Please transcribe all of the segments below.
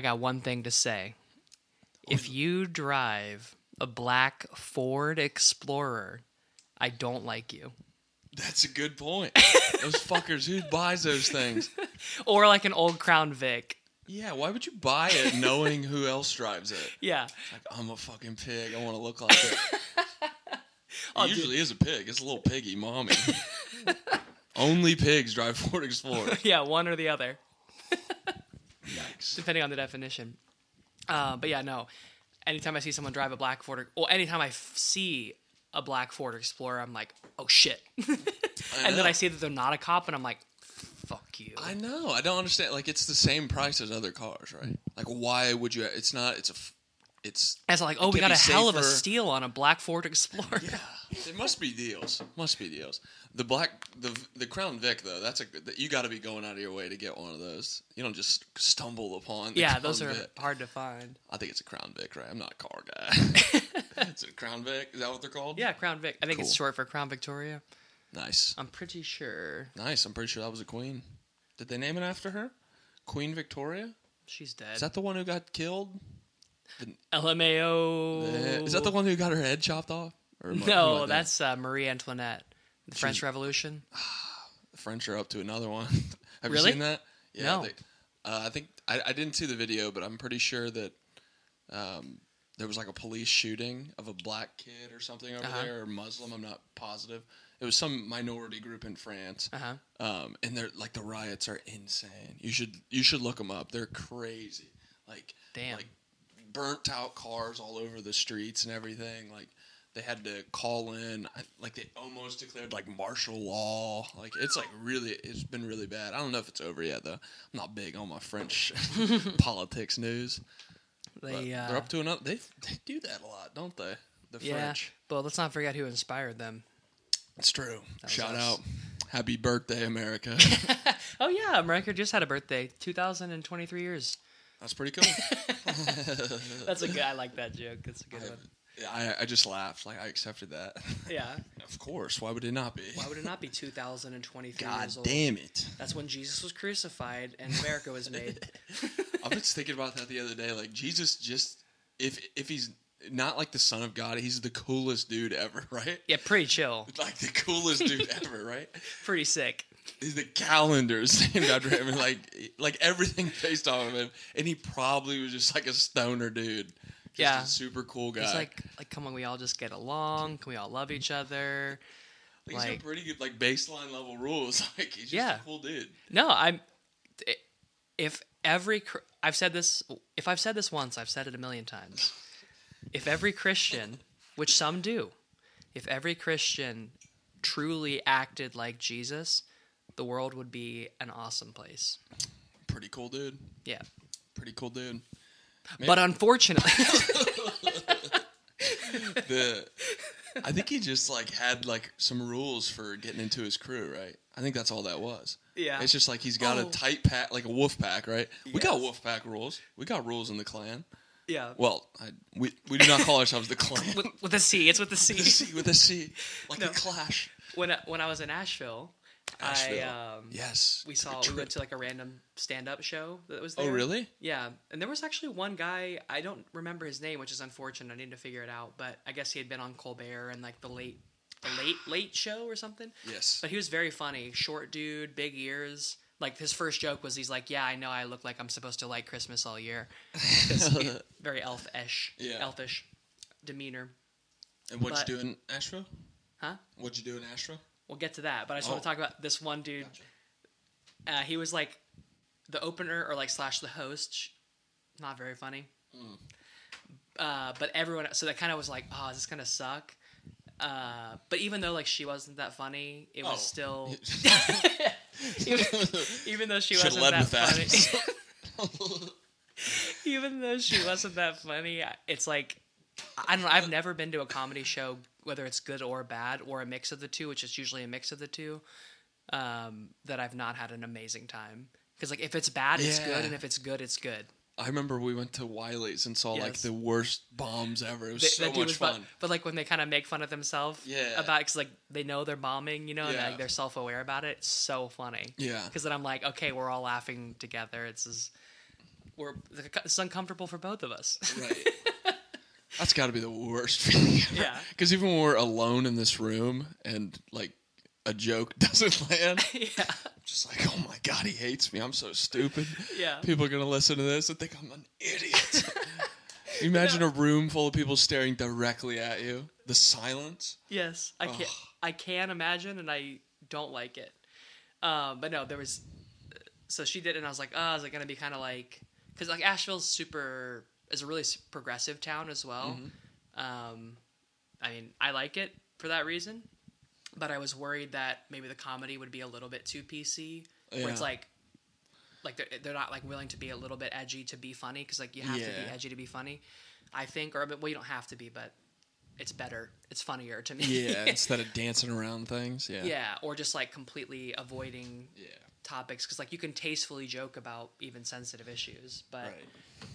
I got one thing to say. If you drive a black Ford Explorer, I don't like you. That's a good point. those fuckers, who buys those things? Or like an old Crown Vic. Yeah, why would you buy it knowing who else drives it? Yeah. Like, I'm a fucking pig. I want to look like it. Oh, it dude. usually is a pig. It's a little piggy mommy. Only pigs drive Ford Explorer. yeah, one or the other, Yikes. depending on the definition. Uh, but yeah, no. Anytime I see someone drive a black Ford, or anytime I f- see a black Ford Explorer, I'm like, oh shit. and then. I see that they're not a cop, and I'm like, fuck you. I know. I don't understand. Like, it's the same price as other cars, right? Like, why would you? It's not. It's a. f- It's. As like, oh, It we got a be hell of a steal on a black Ford Explorer. Yeah, it must be deals. Must be deals. The black, the the Crown Vic though. That's a. good- You got to be going out of your way to get one of those. You don't just stumble upon. The Yeah, Crown those are Vic. hard to find. I think it's a Crown Vic, right? I'm not a car guy. it's a Crown Vic. Is that what they're called? Yeah, Crown Vic. I think it's short for Crown Victoria. Nice. I'm pretty sure Nice. I'm pretty sure that was a queen. Did they name it after her? Queen Victoria? she's dead. Is that the one who got killed? LMAO? Is that the one who got her head chopped off? Or am I- who No, that's uh, Marie Antoinette. The French Revolution. the French are up to another one. Have Really? you seen that? Yeah. No. They, uh, I think I, I didn't see the video, but I'm pretty sure that um, there was like a police shooting of a black kid or something over Uh-huh. there, or Muslim. I'm not positive. It was some minority group in France. Uh huh. um, and they're like the riots are insane. You should you should look them up. They're crazy. Like Damn. like burnt out cars all over the streets and everything. Like they had to call in. Like they almost declared like martial law. Like it's like really it's been really bad. I don't know if it's over yet though. I'm not big on my French politics news. They, uh, they're up to another. They they do that a lot, don't they? The yeah, French. but let's not forget who inspired them. It's true. Shout us. out. Happy birthday, America. Oh yeah, America just had a birthday. 2023 years. That's pretty cool. That's a good. I like that joke. That's a good one. I, I just laughed. Like I accepted that. Yeah. of course. Why would it not be? Why would it not be 2023 God years old? damn it! That's when Jesus was crucified and America was made. I was thinking about that the other day. Like Jesus, just if if he's not like the son of God, he's the coolest dude ever, right? yeah, pretty chill. Like the coolest dude ever, right? Pretty sick. The calendars named after him, and like like everything based off of him. And he probably was just like a stoner dude. Just Yeah. a super cool guy. It's like, like, come on, we all just get along. Can we all love each other? he's like- got pretty good like baseline level rules. Like he's just Yeah. a cool dude. No, I'm. Eh, if every, I've said this. If I've said this once, I've said it a million times. If every Christian, which some do, if every Christian truly acted like Jesus, the world would be an awesome place. Pretty cool dude. Yeah. Pretty cool dude. But unfortunately, the I think he just like had like some rules for getting into his crew, right? I think that's all that was. Yeah. It's just like he's got Oh. a tight pack, like a wolf pack, right? We got wolf pack rules. We got rules in the clan. yeah, Well, I, we we do not call ourselves the clan. with, with a C. It's with the with a C. C, with a C, like No. a clash. When I, when I was in Asheville, Asheville. I um, Yes, we saw we went to like a random stand-up show that was there. Oh, really? Yeah, and there was actually one guy I don't remember his name, which is unfortunate. I need to figure it out, but I guess he had been on Colbert and like the late, the late late show or something. Yes. But he was very funny, short dude, big ears. Like his first joke was, he's like, "Yeah, I know I look like I'm supposed to like Christmas all year." he- very elfish, Yeah. elfish demeanor. And what'd but- you do in Asheville? Huh? What'd you do in Astro? We'll get to that, but I just want Oh. to talk about this one dude. Uh, he was like the opener or like slash the host. sh- Not very funny. Hmm. Uh, but everyone, so that kind of was like, oh, is this gonna suck? Uh, but even though like she wasn't that funny, it was Oh. still even, even though she Should've wasn't led that with funny. even though she wasn't that funny, I- it's like I don't know. I've never been to a comedy show, whether it's good or bad, or a mix of the two, which is usually a mix of the two. Um, that I've not had an amazing time because like if it's bad, it's Yeah. good, and if it's good, it's good. I remember we went to Wiley's and saw like the worst bombs ever. It was They- so much was fu- fun. But like when they kind of make fun of themselves, Yeah. about because like they know they're bombing, you know, and like they're self aware about it. It's so funny. Yeah. Because then I'm like, okay, we're all laughing together. It's just, we're it's uncomfortable for both of us. Right. That's got to be the worst feeling. Ever. Yeah. Because even when we're alone in this room and like a joke doesn't land, yeah. just like, oh my god, he hates me. I'm so stupid. Yeah. People are gonna listen to this and think I'm an idiot. You Imagine a room full of people staring directly at you. The silence. Yes, I can. I can imagine, and I don't like it. Um, but no, there was. So she did, it and I was like, oh, is it gonna be kind of like? Because like Asheville's super is a really progressive town as well. Mm-hmm. Um, I mean, I like it for that reason, but I was worried that maybe the comedy would be a little bit too PC, where it's like. Like they're, they're not like willing to be a little bit edgy to be funny because like you have to be edgy to be funny, I think or well you don't have to be but it's better it's funnier to me Yeah. instead of dancing around things. Yeah. yeah, or just like completely avoiding Yeah. topics because like you can tastefully joke about even sensitive issues. But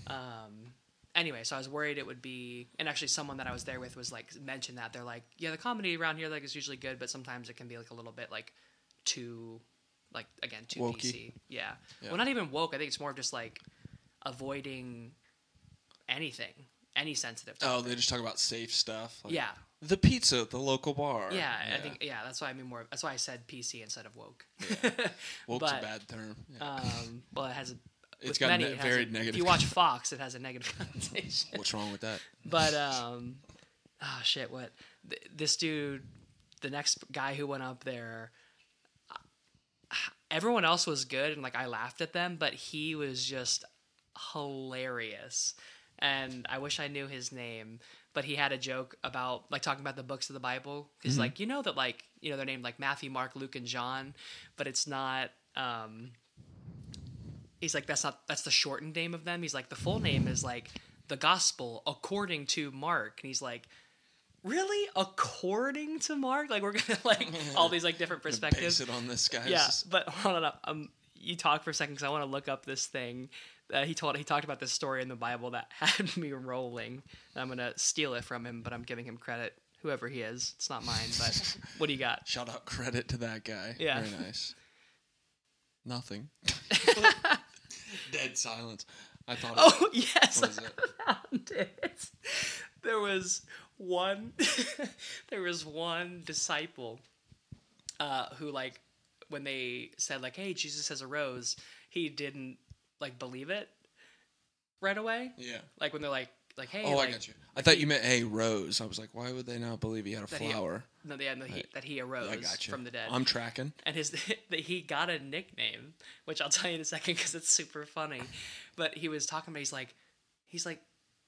Right. um, anyway, so I was worried it would be, and actually someone that I was there with was like mentioned that they're like, yeah, the comedy around here like is usually good, but sometimes it can be like a little bit like too, like again too Wokey. PC. Yeah. Yeah. Well, not even woke. I think it's more of just like avoiding anything, any sensitive. Oh, they just talk about safe stuff. like yeah. The pizza at the local bar. Yeah, I think yeah. That's why I mean more. That's why I said PC instead of woke. Woke's but- a bad term. Yeah. Um, well, it has a. It's got many, ne- it very a- negative If you watch Fox, it has a negative connotation. What's wrong with that? But um, oh shit! What Th- this dude, the next guy who went up there, uh, everyone else was good and like I laughed at them, but he was just hilarious. And I wish I knew his name, but he had a joke about like talking about the books of the Bible because like you know that like you know they're named like Matthew, Mark, Luke, and John, but it's not. um He's like that's not that's the shortened name of them. He's like the full name is like the gospel according to Mark, and he's like. Really, according to Mark, like we're gonna like all these like different perspectives. Base it on this guy. Yeah, but hold on. Up. Um, you talk for a second because I want to look up this thing. Uh, he told he talked about this story in the Bible that had me rolling. And I'm gonna steal it from him, but I'm giving him credit, whoever he is. It's not mine. But what do you got? Shout out credit to that guy. Yeah. Very nice. Nothing. Dead silence. I thought. Oh yes, What is it? I found it. There was one. there was one disciple uh, who, like, when they said, like, "Hey, Jesus has arose," he didn't like believe it right away. Yeah. Like when they're like, like, "Hey," Oh, like, I got you. I thought you meant hey rose. I was like, why would they not believe he had a flower? No, yeah, no, he, Right. that he arose I got you. from the dead. I'm tracking. and his that he got a nickname, which I'll tell you in a second because it's super funny. But he was talking about he's like, he's like,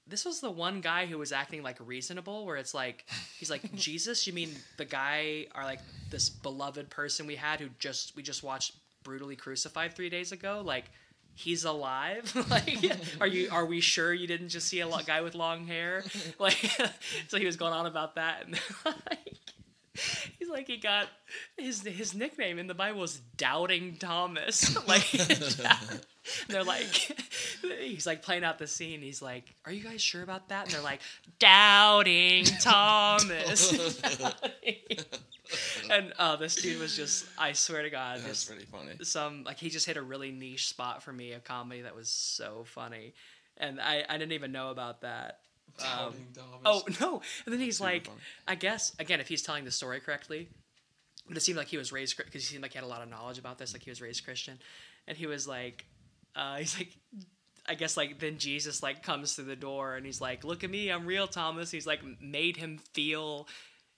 this was the one guy who was acting like reasonable, where it's like, he's like Jesus. You mean the guy are like this beloved person we had who just we just watched brutally crucified three days ago, like. He's alive. like, are you? Are we sure you didn't just see a guy with long hair? Like, so he was going on about that, and like, He's like he got his his nickname in the Bible is Doubting Thomas. like they're like he's like playing out the scene. He's like, "Are you guys sure about that?" And they're like, "Doubting Thomas." and uh, this dude was just, I swear to God, That's just pretty funny. some like he just hit a really niche spot for me of comedy that was so funny, and I I didn't even know about that. Um, Oh no! And then he's Super like, funny. I guess again, if he's telling the story correctly, but it seemed like he was raised because he seemed like he had a lot of knowledge about this, like he was raised Christian, and he was like, uh, he's like. I guess like then Jesus like comes through the door and he's like, "Look at me, I'm real, Thomas." He's like made him feel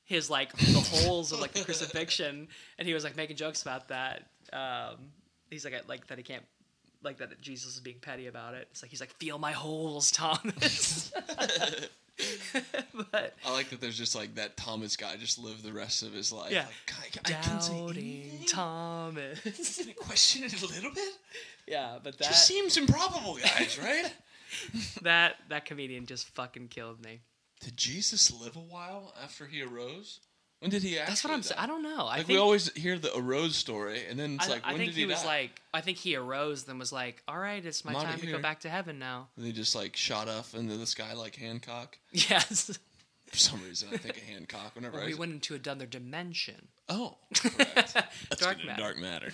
his like the holes of like the crucifixion, and he was like making jokes about that. Um, he's like like that he can't like that Jesus is being petty about it. It's like he's like, "Feel my holes, Thomas." but I like that there's just like that Thomas guy just lived the rest of his life. Yeah. Like, I, I can't say doubting anything. Thomas. I question it a little bit? yeah, but that Just seems improbable, guys, right? that that comedian just fucking killed me. Did Jesus live a while after he arose? When did he actually? That's what I'm saying. I don't know. I Like think we always hear the arose story, and then it's I, like, I when think did he, he was die? like I think he arose then was like, "All right, it's my outta time to go back to heaven now." and they just like shot off into the sky like Hancock. Yes. For some reason, I think of Hancock whenever Well, I. we went into another dimension. oh, correct. Dark matter. dark matter.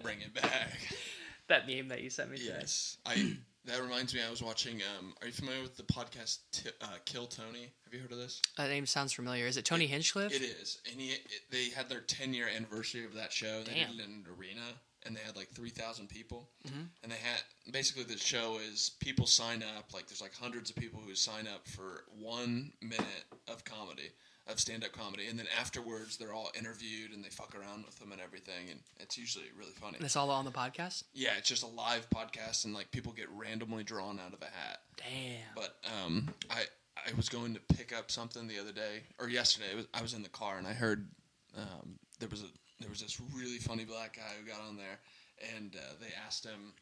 Bring it back. That meme that you sent me. today. Yes, I That reminds me, I was watching. Um, are you familiar with the podcast T- uh, Kill Tony? Have you heard of this? That name sounds familiar. Is it Tony Hinchcliffe? It is, and he, it, they had their 10 year anniversary of that show. They Damn. did it in an arena, and they had like 3,000 people. Mhm. And they had basically the show is people sign up. Like there's like hundreds of people who sign up for one minute of comedy, of stand up comedy, and then afterwards they're all interviewed and they fuck around with them and everything, and it's usually really funny. That's all on the podcast. Yeah, it's just a live podcast, and like people get randomly drawn out of a hat. Damn. But um, I I was going to pick up something the other day or yesterday. It was, I was in the car and I heard um, there was a there was this really funny black guy who got on there, and uh, they asked him,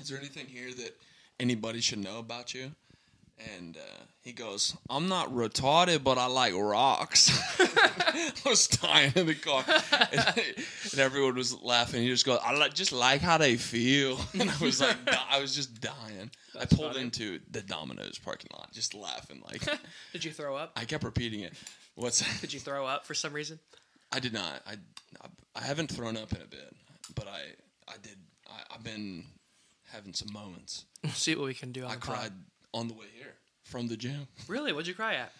"Is there anything here that anybody should know about you?" And uh, he goes, "I'm not retarded, but I like rocks." I was dying in the car, and, and everyone was laughing. He just goes, "I like, just like how they feel," and I was like, I was just dying. I pulled funny. into the Domino's parking lot, just laughing. Like Did you throw up? I kept repeating it. What's that? Did you throw up for some reason? I did not. I, I haven't thrown up in a bit, but I I did. I, I've been having some moments. See what we can do on I the pod. On the way here from the gym. Really? What'd you cry at?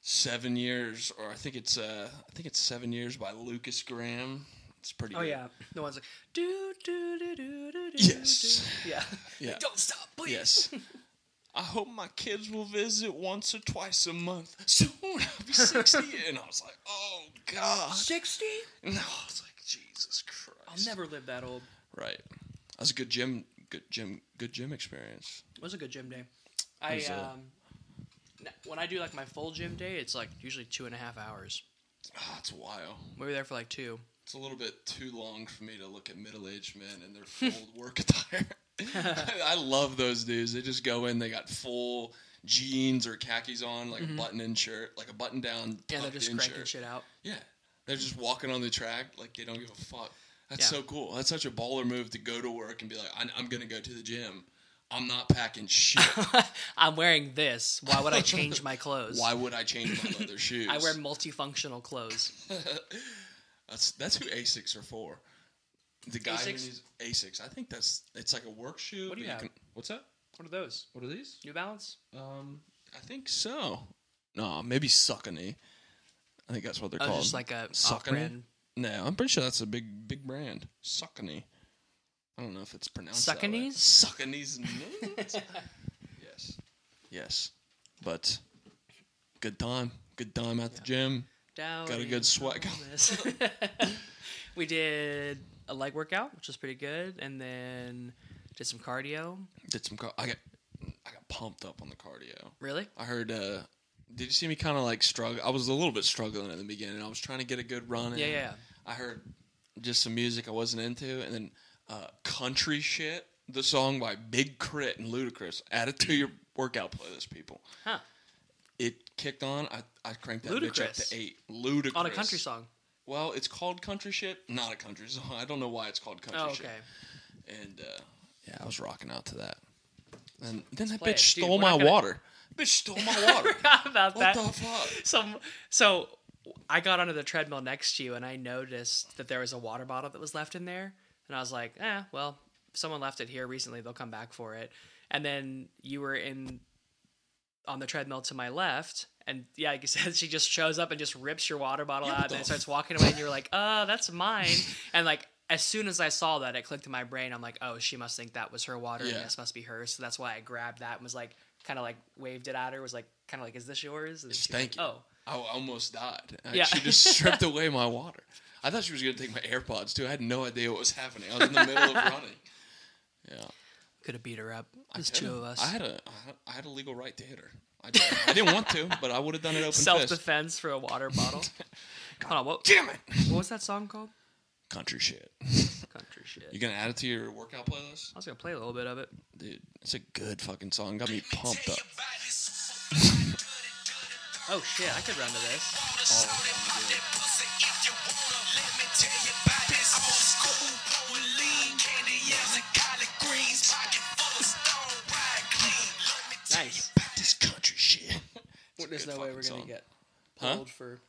Seven years, or I think it's uh, I think it's seven years by Lukas Graham. It's pretty. Oh good. yeah, the ones like do do do do do do. Yes. do. Yeah. Yeah. Don't stop, please. Yes. I hope my kids will visit once or twice a month. Soon I'll be sixty, and I was like, "Oh God!" Sixty? No, I was like, "Jesus Christ!" I'll never live that old. Right. That was a good gym, good gym, good gym experience. It was a good gym day. I uh, um, n- when I do like my full gym day, it's like usually two and a half hours. Ah, it's a while. We were there for like two. It's a little bit too long for me to look at middle-aged men in their full work attire. I love those dudes. They just go in. They got full jeans or khakis on, like a button-in shirt, like a button-down Mm-hmm. Yeah, they're just tucked-in cranking shirt. shit out. Yeah, they're just walking on the track like they don't give a fuck. That's Yeah. so cool. That's such a baller move to go to work and be like, I'm, I'm gonna go to the gym. I'm not packing shit. I'm wearing this. Why would I change my clothes? Why would I change my leather shoes? I wear multifunctional clothes. That's that's who Asics are for. The guy who Asics? needs Asics. I think that's it's like a work shoe. What do you but have? Can, what's that? What are those? What are these? New Balance? Um, I think so. No, maybe Suckany. I think that's what they're Oh, called. just like a Saucony? off-brand. No, I'm pretty sure that's a big big brand. Suckany. I don't know if it's pronounced. Succanese? Succanese. yes, yes, but good time. Good time at the gym. Down Got a good sweat Columbus. we did a leg workout, which was pretty good, and then did some cardio. Did some. Car- I got I got pumped up on the cardio. Really? I heard. uh Did you see me kind of like struggle? I was a little bit struggling at the beginning. I was trying to get a good run. in. Yeah, yeah. yeah. I heard just some music I wasn't into, and then uh, country shit. The song by Big K.R.I.T. and Ludacris. Add it to your workout playlist, people. Huh. It kicked on. I, I cranked that bitch up Ludacris. to eight. Ludacris On a country song. Well, it's called country shit. Not a country song. I don't know why it's called country Oh, shit. okay. And uh, yeah, I was rocking out to that. And then that play it. bitch Dude, stole my gonna- water. Bitch stole my water. Forgot about what that. the fuck? Some so I got onto the treadmill next to you and I noticed that there was a water bottle that was left in there and I was like, eh, well, if someone left it here recently, they'll come back for it. And then you were in on the treadmill to my left, and yeah, like you said, she just shows up and just rips your water bottle Yeah, out and starts walking away, and you're like, uh, that's mine. and like as soon as I saw that, it clicked in my brain. I'm like, oh, she must think that was her water, Yeah. and this must be hers. So that's why I grabbed that and was like, kind of like waved it at her. Was like, kind of like, is this yours? And thank like, you. Oh. I almost died. Yeah. She just stripped away my water. I thought she was going to take my AirPods too. I had no idea what was happening. I was in the middle of running. Yeah. Could have beat her up. I There's two of us. I had a I had- a legal right to hit her. I, did. I didn't want to, but I would have done it open Self fist. defense for a water bottle. Hold on, what, Damn it! what was that song called? Country shit. Country shit. You gonna add it to your workout playlist, I was gonna play a little bit of it. dude? It's a good fucking song. Got me pumped up. Oh shit, I could run to this. Nice. There's no way we're gonna get Huh? pulled for.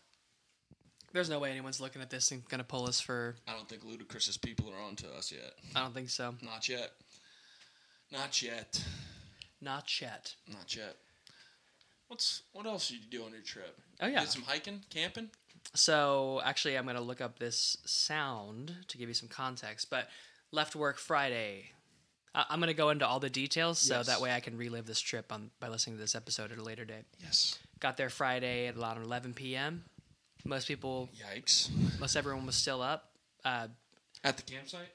There's no way anyone's looking at this and gonna pull us for. I don't think Ludacris's people are on to us yet. I don't think so. Not yet. Not yet. Not yet. Not yet. What's what else did you do on your trip? Oh, yeah. Did some hiking, camping. So actually, I'm gonna look up this sound to give you some context. But left work Friday. I- I'm gonna go into all the details so Yes. that way I can relive this trip on by listening to this episode at a later date. Yes. Got there Friday at around 11 p.m. Most people, Yikes. most everyone was still up. Uh, At the campsite.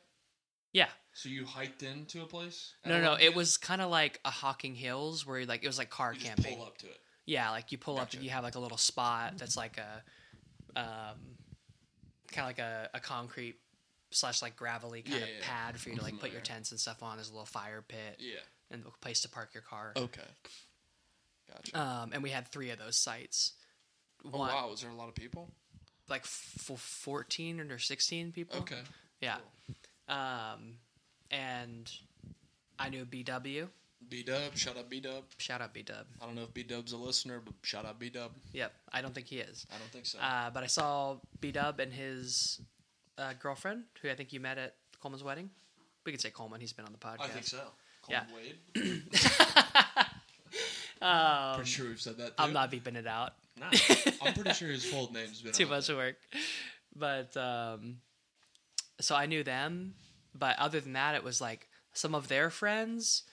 yeah, So you hiked into a place? no, no, no. It was kind of like a Hocking Hills where you like it was like car You camping. pull up to it. Yeah, like you pull up and you have like a little spot that's like a, um, kind of like a, a concrete slash like gravelly kind Yeah, of yeah. pad for you to like put your tents and stuff on. There's a little fire pit Yeah. and a place to park your car. Okay. Gotcha. Um, and we had three of those sites. oh One, wow, was there a lot of people? like f- 14 or 16 people. Okay. Yeah. Um, and I knew BW. B Dub, shout out B Dub. Shout out BW. I don't know if B Dub's a listener, but shout out B Dub. Yep, I don't think he is. I don't think so. Uh, but I saw B Dub and his uh, girlfriend, who I think you met at Coleman's wedding. We could say Coleman. He's been on the podcast. I think so. Yeah. Colin Wade. Um, pretty sure we've said that. Too. I'm not beeping it out. Nah, I'm pretty sure his full name's been Too much there. work. But um, so I knew them. But other than that, it was like some of their friends,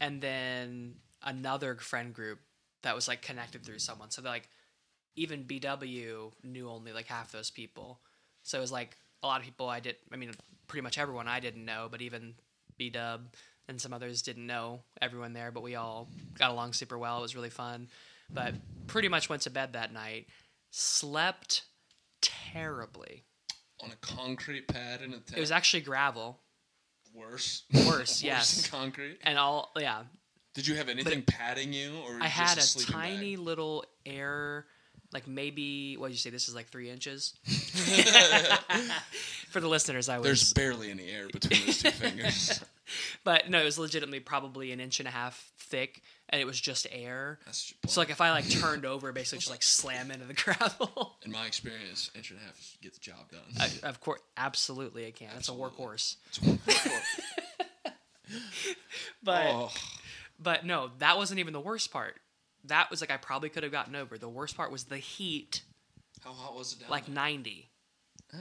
and then another friend group that was like connected through someone. So they're like, even BW knew only like half those people. So it was like a lot of people I did. I mean, pretty much everyone I didn't know, but even B Dub and some others didn't know everyone there. But we all got along super well. It was really fun. But pretty much went to bed that night. Slept terribly. on a concrete pad in a tent. It was actually gravel worse. Worse, yes. than concrete. and all. Yeah, Did you have anything padding you, or I had a a tiny bag? little air, like maybe what did you say? This is like three inches. For the listeners, I was. There's barely any air between those two fingers. but no, it was legitimately probably an inch and a half thick, and it was just air. So like if I like turned over, basically just like slam into the gravel. in my experience, inch and a half gets the job done. I, of course, absolutely it can. It's a workhorse. It's- But oh, but no, that wasn't even the worst part. That was like I probably could have gotten over. The worst part was the heat, how hot was it down like there? 90. Uh,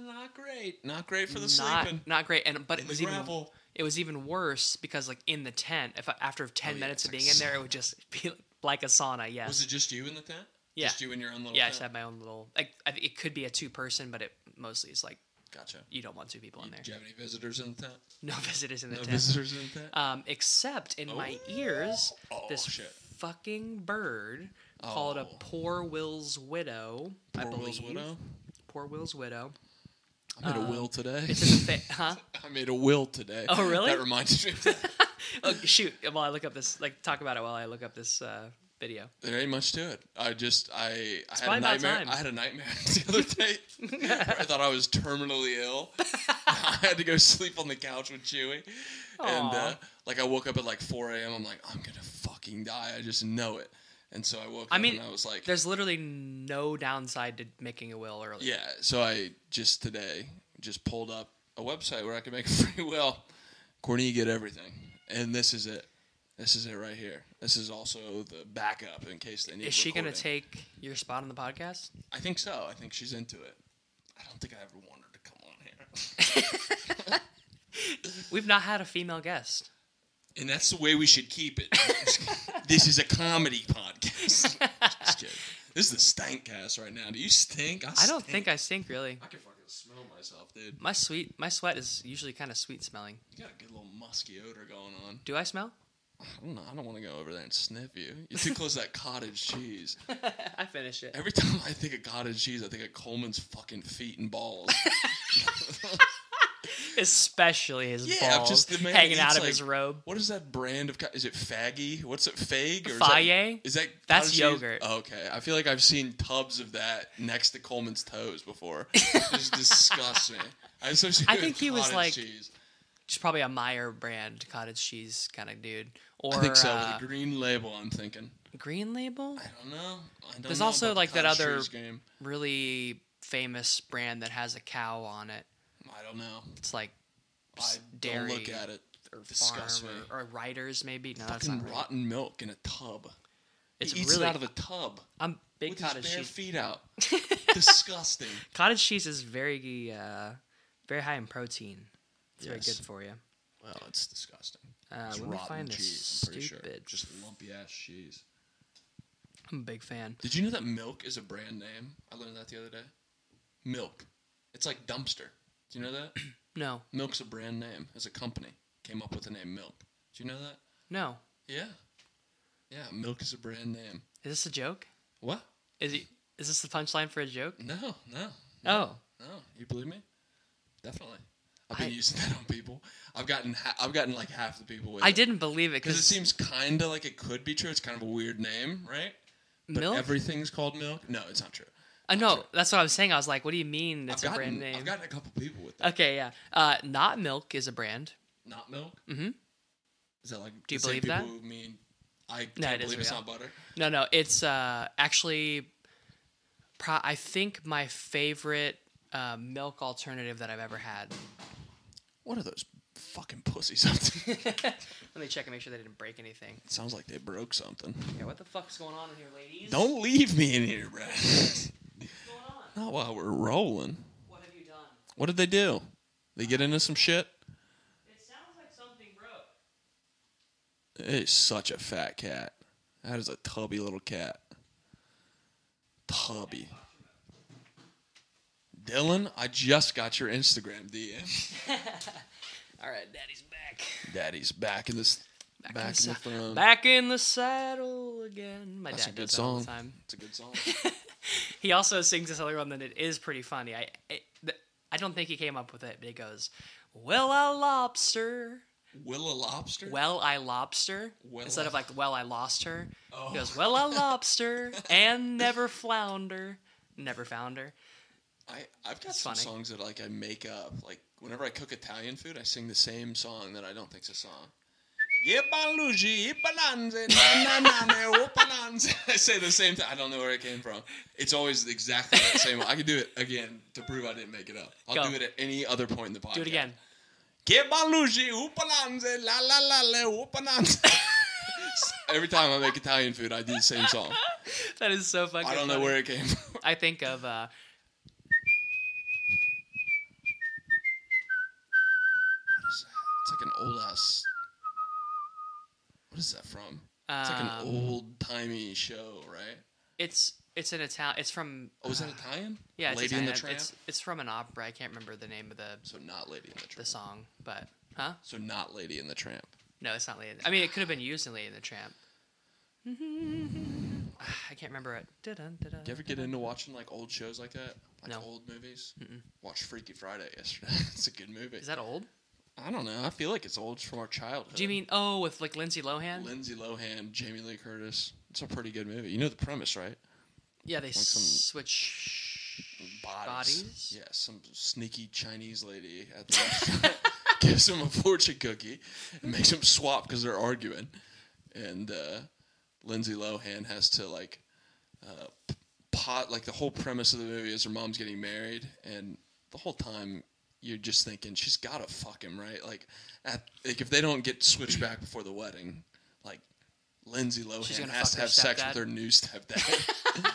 not great. Not great for the not sleeping. not great and but In it the was even gravel. It was even worse because like in the tent if after 10 Oh, yeah, minutes of like being in there it would just be like a sauna yes Was it just you in the tent? Yeah. Just you in your own little yeah i just had my own little like I, it could be a two person but it mostly is like Gotcha. you don't want two people in there Do you have any visitors in the tent? no visitors in the No tent visitors in the tent? um except in my ears Oh, this shit. fucking bird called a Oh. poor will's widow i believe Will's widow. poor will's widow I made a will today. it's in the fa- huh I made a will today. Oh, really? That reminds me of oh shoot while i look up this like talk about it while i look up this uh video There ain't much to it. I just I I had a nightmare. I had a nightmare the other day. I thought I was terminally ill. I had to go sleep on the couch with Chewy, and uh, like I woke up at like 4 a.m. I'm like I'm gonna fucking die. I just know it. And so I woke I up mean, and I was like, There's literally no downside to making a will early. yeah. So I just today just pulled up a website where I could make a free will. Courtney, you get everything, and this is it. This is it right here. This is also the backup in case they need. Is she going to take your spot on the podcast? I think so. I think she's into it. I don't think I ever want her to come on here. We've not had a female guest. and that's the way we should keep it. this is a comedy podcast. Just kidding. This is the stank cast right now. Do you stink? I don't stink. think I stink really. I can fucking smell myself, dude. My sweet, my sweat is usually kind of sweet smelling. You got a good little musky odor going on. Do I smell? I don't know. I don't want to go over there and sniff you. You're too close to that cottage cheese. I finish it. Every time I think of cottage cheese, I think of Coleman's fucking feet and balls. Especially his Yeah, balls just man hanging out of like- his robe. What is that brand of? Is it Faggy? What's it? Fag or is Faye? That, is that That's yogurt. Oh, okay, I feel like I've seen tubs of that next to Coleman's toes before. It just disgusts me. I I think he was like- cheese. Just probably a Meijer brand cottage cheese kind of dude. Or I think so. uh, with a green label, I'm thinking. Green Label. I don't know. I don't There's know also, like, that other-. Really famous brand that has a cow on it. I don't know. It's like I dairy. don't look at it. or Disgusts farm or, or writers maybe. No, that's Fucking not right. rotten milk in a tub. It's he eats really it out of a tub I'm big with cottage his bare cheese. feet out. Disgusting. Cottage cheese is very uh, very high in protein. It's very good for you. Well, it's disgusting. Uh, It's let me rotten find this cheese. I'm pretty sure. stupid. Just lumpy ass cheese. I'm a big fan. Did you know that milk is a brand name? I learned that the other day. Milk. It's like dumpster. Do you know that? No, Milk's a brand name. As a company, came up with the name Milk. Do you know that? no. Yeah. Yeah, Milk is a brand name. Is this a joke? What? Is he? Is this the punchline for a joke? No, no, Oh, no. You believe me? Definitely. I've been I- using that on people. I've gotten ha- I've gotten like half the people with I it. didn't believe it because it seems kind of like it could be true. It's kind of a weird name, right? But milk. everything's called milk. No, it's not true. I know true. that's what I was saying. I was like, what do you mean it's I've a gotten brand name? I've gotten a couple people with that. Okay, yeah. Uh, not milk is a brand. Not milk. Mm-hmm. Is that like? Do you believe that? Who mean I can't No, it believe it's real. not butter. No, no, it's uh, actually. Pro- I think my favorite uh, milk alternative that I've ever had. What are those fucking pussies up to? Let me check and make sure they didn't break anything. Sounds like they broke something. Yeah, what the fuck's going on in here, ladies? Don't leave me in here, Brad. Not while we're rolling. What have you done? What did they do? They get into some shit? It sounds like something broke. It is such a fat cat. That is a tubby little cat. Tubby. Dylan, I just got your Instagram DM. All right, Daddy's back. Daddy's back in this back, in in the the sa- throne. Back in the saddle again. My That's a dad good does that all song. the time. It's a good song. He also sings this other one that it is pretty funny. I I, th- I don't think he came up with it, but he goes, "Well, I lobster, Will a lobster? well, I lobster," Well, instead of like, "Well, I lost her." Oh. He goes, "Well, I lobster and never flounder, never found her." I, I've got It's some funny. songs that like I make up. Like whenever I cook Italian food, I sing the same song that I don't think's a song. I say the same thing. I don't know where it came from. It's always exactly that same. I could do it again to prove I didn't make it up. I'll Go. do it at any other point in the podcast. Do it again. Yippalugi, whooppalanze, la la la le, whooppalanze. Every time I make Italian food, I do the same song. That is so fucking. I don't know funny. where it came from. I think of uh, What is that? It's like an old ass. What is that from? It's like an Um, old timey show, right? it's it's an Italian. It's from. Oh, is that uh, Italian? Yeah, it's Lady Italian. in the Tramp. It's it's from an opera. I can't remember the name of the So not Lady in the Tramp. the Tramp. song, but huh? So not Lady in the Tramp. No, it's not Lady. I mean, it could have been used in Lady in the Tramp. I can't remember it. Dun-dun, dun-dun, Do you ever get into watching like old shows like that, like No. old movies? Watched Freaky Friday yesterday. it's a good movie. Is that old? I don't know. I feel like it's old from our childhood. Do you mean oh with like Lindsay Lohan? Lindsay Lohan, Jamie Lee Curtis? It's a pretty good movie. You know the premise, right? yeah, they switch bodies. bodies. Yeah, some sneaky Chinese lady at the restaurant gives him a fortune cookie and makes him swap because they're arguing. And uh, Lindsay Lohan has to like uh, pot like the whole premise of the movie is her mom's getting married, and the whole time you're just thinking she's gotta fuck him, right? Like, at, like if they don't get switched back before the wedding, like. Lindsay Lohan has to have sex with her new stepdad.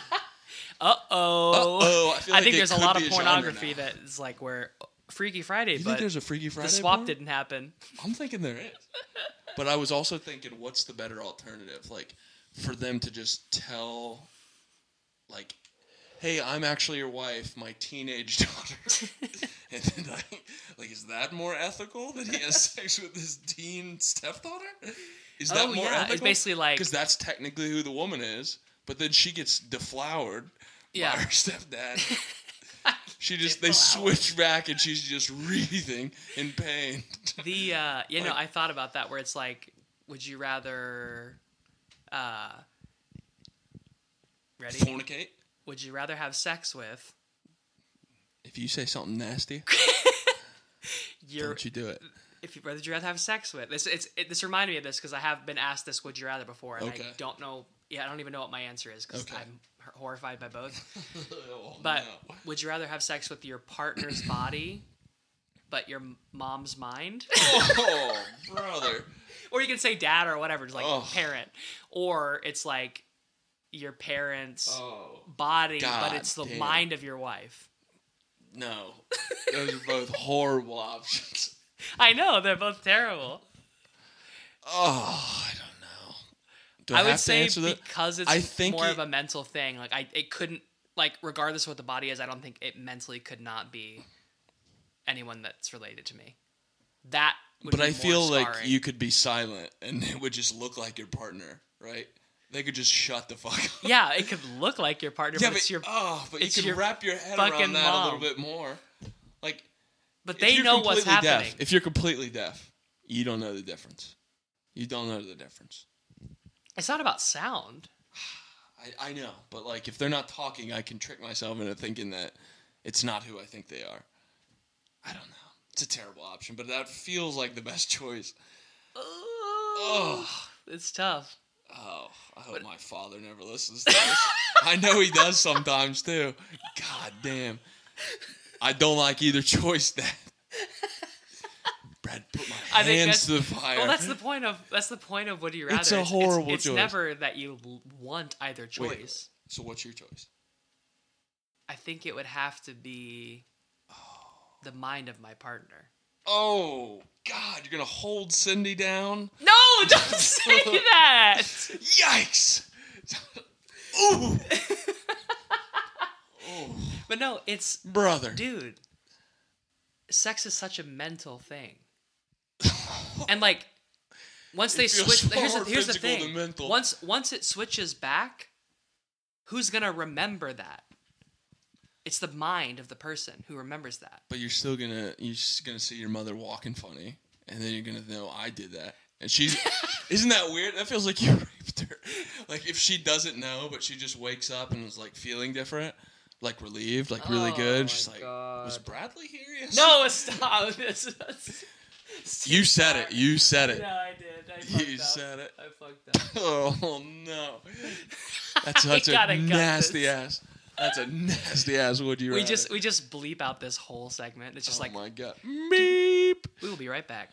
Uh oh. Uh-oh, I I like think there's a lot of pornography that is like where Freaky Friday, You but think there's a Freaky Friday? the swap porn? didn't happen. I'm thinking there is. But I was also thinking, what's the better alternative? Like, for them to just tell, like, hey, I'm actually your wife, my teenage daughter. and then, like, like, is that more ethical that he has sex with his teen stepdaughter? Is that Oh, more yeah, it's basically like- Because that's technically who the woman is, but then she gets deflowered Yeah. by her stepdad. She just they switch back and she's just wreathing in pain. The uh, you know, I thought about that where it's like, would you rather, uh, ready? Fornicate. Would you rather have sex with If you say something nasty, don't you do it. if you rather you rather have sex with this? It's it, this reminded me of this because I have been asked this would you rather before and Okay. I don't know. Yeah, I don't even know what my answer is because Okay. I'm horrified by both. Oh, But no. would you rather have sex with your partner's body but your mom's mind. oh, brother. or you can say dad or whatever, just like Oh. parent. Or it's like your parents' Oh body, but it's the damn. mind of your wife. no, those are both horrible options. I know they're both terrible. Oh, I don't know. Do I, I, have would to say answer that? because it's I think more it- of a mental thing. Like I, it couldn't like regardless of what the body is. I don't think it mentally could not be anyone that's related to me. That, would But be I more feel like you could be silent and it would just look like your partner, right? They could just shut the fuck up. Yeah, it could look like your partner, Yeah, but, but it's your. oh, but you can wrap your head around that a little bit more. Like but they know what's happening. Deaf, if you're completely deaf, you don't know the difference. You don't know the difference. It's not about sound. I, I know, but like if they're not talking, I can trick myself into thinking that it's not who I think they are. I don't know. It's a terrible option, but that feels like the best choice. Oh, it's tough. Oh, I hope my father never listens to this. I know he does sometimes too. God damn. I don't like either choice, Dad. Brad, put my I hands to the fire. Well, that's the point of that's the point of Would You Rather. It's a horrible It's, choice. never that you want either choice. Wait. so what's your choice? I think it would have to be oh. the mind of my partner. Oh, God, you're going to hold Cindy down? No, don't say that. Yikes! Ooh, But no, it's brother. dude. Sex is such a mental thing, and like once they It feels switch, here's, the, here's the thing. Once once it switches back, who's gonna remember that? It's the mind of the person who remembers that. But you're still gonna you're just gonna see your mother walking funny, and then you're gonna know I did that. And she's isn't that weird? That feels like you raped her. Like if she doesn't know, but she just wakes up and is like feeling different, like relieved, like really Oh good. She's like, was Bradley here? Yes. No, stop. You said it. You said it. No, I did. I You up. said it. I fucked up. Oh no. That's such a nasty ass. That's a nasty ass. Would you? We rather. just we just bleep out this whole segment. It's just like oh like my god. Beep. we will be right back.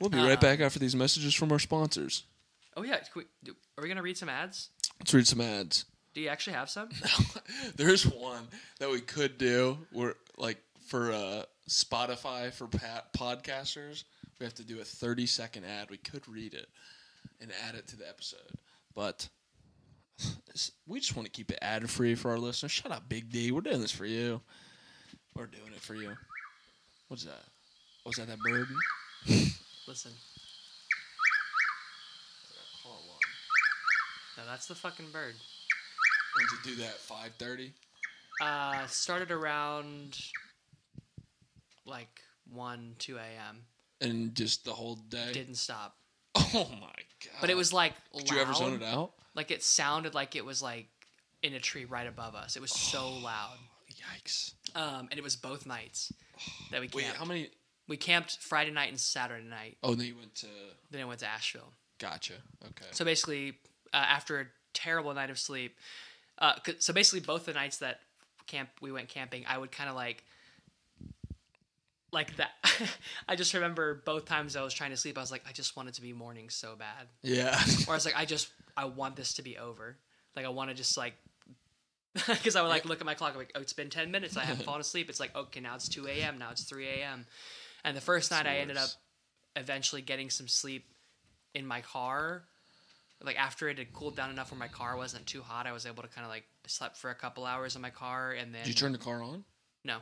We'll be Uh, right back after these messages from our sponsors. Oh yeah, we, do, are we gonna read some ads? Let's read some ads. Do you actually have some? There's one that we could do. Where like for uh, Spotify for pat- podcasters, we have to do a 30 second ad. We could read it and add it to the episode, but we just want to keep it ad free for our listeners. Shut up, Big D. We're doing this for you. We're doing it for you. What's that? Was that that bird? Listen, no, that's the fucking bird. When's it do that? 5:30. Uh, started around like one, two a.m. And just the whole day. Didn't stop, oh my god! but it was like loud. Did you ever zone it out? Like it sounded like it was like in a tree right above us. It was so loud. Yikes! Um, and it was both nights that we Wait, camped. how many? We camped Friday night and Saturday night. Oh, then you went to. Then I went to Asheville. Gotcha. Okay. So basically, uh, after a terrible night of sleep, uh, so basically both the nights that camp we went camping, I would kind of like, like that. I just remember both times I was trying to sleep, I was like, I just want it to be morning so bad, Yeah. or I was like, I just I want this to be over. Like I want to just like. Because I would like look at my clock, like, oh, it's been ten minutes. I haven't fallen asleep. It's like, okay, now it's two a.m. Now it's three a.m. And the first night, I ended up eventually getting some sleep in my car like after it had cooled down enough where my car wasn't too hot i was able to kind of like slept for a couple hours in my car and then Did you turn the car on? no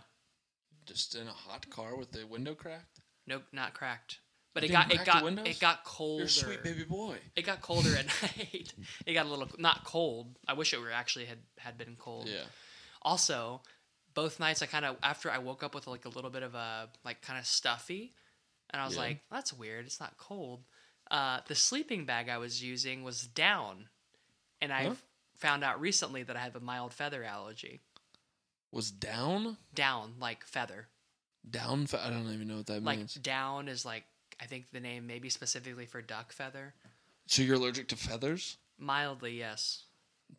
Just in a hot car with the window cracked? nope not cracked but You it got it got it got colder You're a sweet baby boy. it got colder at night it got a little not cold i wish it were actually had had been cold Yeah. also both nights i kind of after i woke up with like a little bit of a like kind of stuffy and i was Yeah. like that's weird it's not cold uh, the sleeping bag i was using was down and i Huh? found out recently that i have a mild feather allergy Was down? down like feather Down? Fa- I don't even know what that like means. down is like i think the name maybe specifically for duck feather So you're allergic to feathers? mildly yes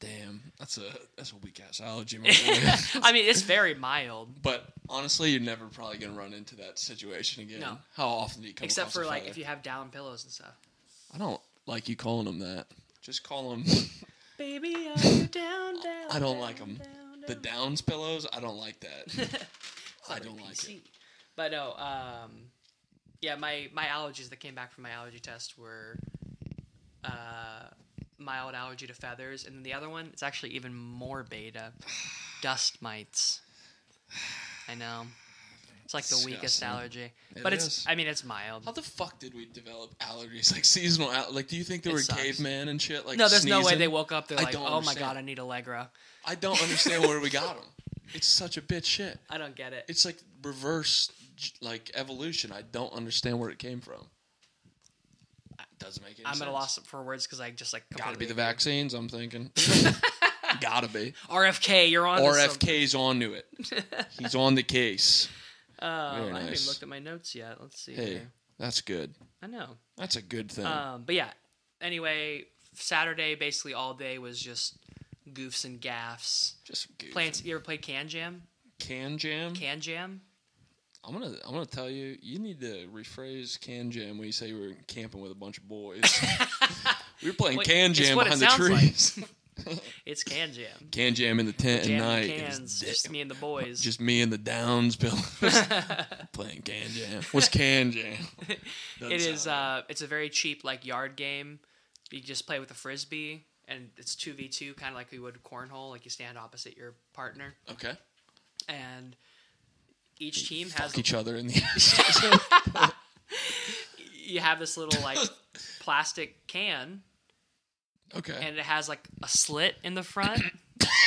Damn, that's a that's a weak ass allergy. I mean, it's very mild. but honestly, you're never probably gonna run into that situation again. No. How often do you come Except across for a like feather? if you have down pillows and stuff. I don't like you calling them that. Just call them Baby, are you down, down? I don't down, them. down, the down? Downs pillows. I don't like that. I don't like PC. it. But no, um, yeah, my my allergies that came back from my allergy test were uh, mild allergy to feathers, and then the other one it's actually even more beta, dust mites. I know. It's like the weakest Disgusting. allergy, It but it's is. I mean it's mild. How the fuck did we develop allergies? Like seasonal, al- like do you think they It were sucks. caveman and shit? Like no, there's no way sneezing? they woke up. They're I like, don't oh my understand. god, I need Allegra. I don't understand where we got them. It's such a bitch shit. I don't get it. It's like reverse, j- like evolution. I don't understand where it came from. Doesn't make any I'm sense. at a loss for words because I just like Gotta be the completely vaccines. I'm thinking. Gotta be. RFK, you're on. to. RFK's on to it. He's on the case. Oh, Very I haven't even looked at my notes yet. Let's see. Hey, here. that's good. I know. That's a good thing. Um, but yeah. Anyway, Saturday basically all day was just goofs and gaffs. Just goofing. Playing. You ever play Can Jam? can jam. Can Jam? I'm gonna I'm gonna tell you. You need to rephrase can jam when you say we were camping with a bunch of boys. we were playing Wait, can it's jam what it behind the sounds like. trees. It's Can Jam. can jam in the tent at night. Cans, just me and the boys. just me and the Downs pillows playing can jam. What's can jam? Doesn't it is. Uh, it's a very cheap like yard game. You just play with a frisbee, and it's two v two, kind of like we would cornhole. Like you stand opposite your partner, okay. and each team has Fuck each other in the you have this little like plastic can okay. and it has like a slit in the front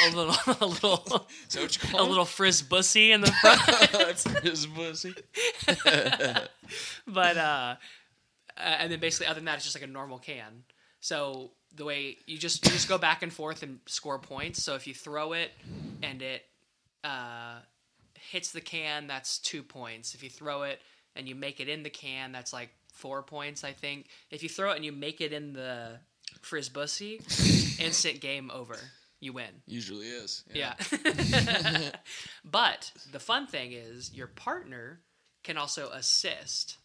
a little a little Is that what you a little frizz bussy in the front? His pussy. but uh uh, and then basically other than that it's just like a normal can so the way you just you just go back and forth and score points so if you throw it and it uh hits the can that's two points if you throw it and you make it in the can that's like four points i think if you throw it and you make it in the frizz bussy instant game over you win Usually is. yeah. but the fun thing is your partner can also assist.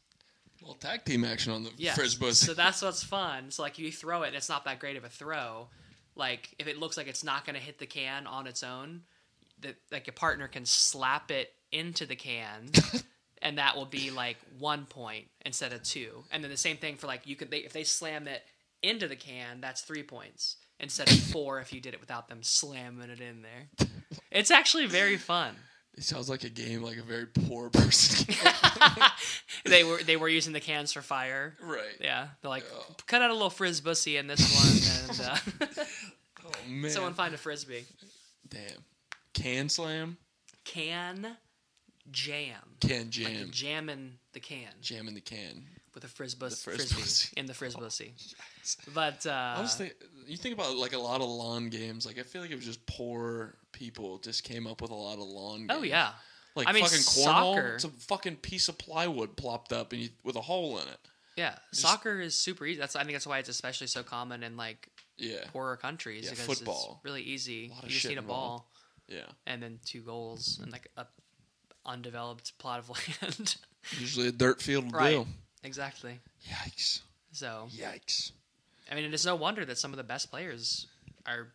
Well, tag team action on the Yeah. frizz pussy. So that's what's fun. So like you throw it and it's not that great of a throw, like if it looks like it's not going to hit the can on its own, that like your partner can slap it into the can. And that will be like one point instead of two, and then the same thing for like you could they, if they slam it into the can, that's three points instead of four if you did it without them slamming it in there. It's actually very fun. It sounds like a game like a very poor person. they were they were using the cans for fire. right. Yeah, they're like Oh. cut out a little frizz bussy in this one, and uh, Oh man. someone find a frisbee. Damn. Can slam. Can jam. Can jam. you're jamming the can jam in the can. With a frizz bus frisbee in the frizz bussy. But uh, I was think, you think about like a lot of lawn games. Like I feel like it was just poor people just came up with a lot of lawn. games. oh yeah, Like I mean, fucking soccer- cornhole. It's a fucking piece of plywood plopped up and you, with a hole in it. yeah. Soccer is super easy. That's I think that's why it's especially so common in like Yeah. poorer countries Yeah, because football. it's really easy. You just need a ball Yeah. and then two goals and like a undeveloped plot of land. Usually a dirt field will right. do. Exactly. Yikes. So Yikes. I mean, it's no wonder that some of the best players are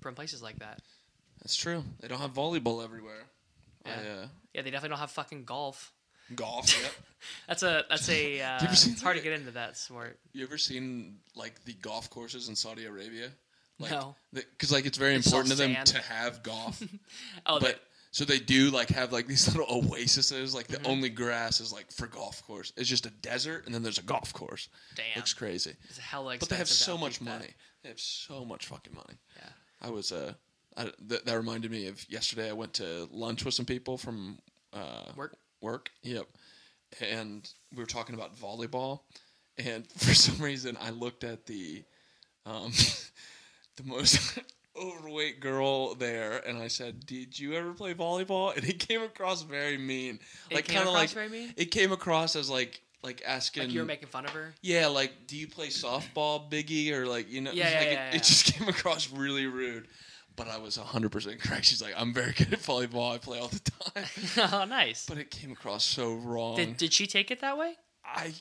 from places like that. That's true. They don't have volleyball everywhere. I, Yeah. uh, Yeah, they definitely don't have fucking golf. golf. yep. That's a that's a. Uh, it's hard to get into that sport. You ever seen like the golf courses in Saudi Arabia? Like, No. Because like it's very It's important to them to have golf, Oh, but so they do like have like these little oases. Like Mm-hmm. the only grass is like for golf course. It's just a desert, and then there's a golf course. damn, Looks crazy, it's hella but they have so much upkeep that. money. They have so much fucking money. Yeah. I was uh, I, th- that reminded me of yesterday. I went to lunch with some people from uh, Work. work. Yep. And we were talking about volleyball, and for some reason I looked at the um, the most overweight girl there, and I said, "Did you ever play volleyball?" And it came across very mean, It like kind of like very mean? it came across as like like asking. Like you were making fun of her. yeah, like, do you play softball, Biggie, or like you know? Yeah, like, yeah, it, yeah, it just came across really rude. But I was 100% correct. She's like, I'm very good at volleyball. I play all the time. oh, nice. but it came across so wrong. Did did she take it that way? I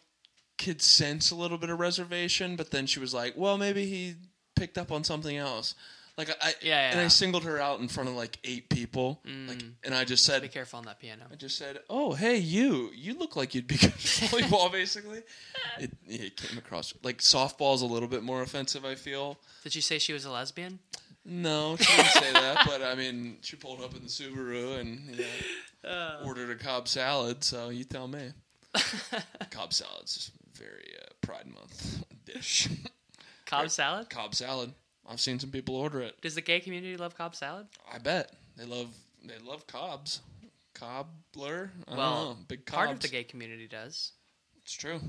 could sense a little bit of reservation, but then she was like, "Well, maybe he picked up on something else." Like I, Yeah, and I singled her out in front of like eight people, like, and I just said, Be careful on that piano. I just said, "Oh, hey, you, you look like you'd be good at volleyball." Basically, it, it came across like softball's a little bit more offensive. I feel. Did she say she was a lesbian? No, she didn't say that, but I mean, she pulled up in the Subaru and you know, Uh. ordered a Cobb salad. So you tell me. Cobb salad's very uh, Pride Month dish. Cobb salad? Cobb salad. I've seen some people order it. Does the gay community love Cobb salad? I bet they love they love Cobbs. Cobbler. I Well, know. big Cobbs. Part of the gay community does. It's true.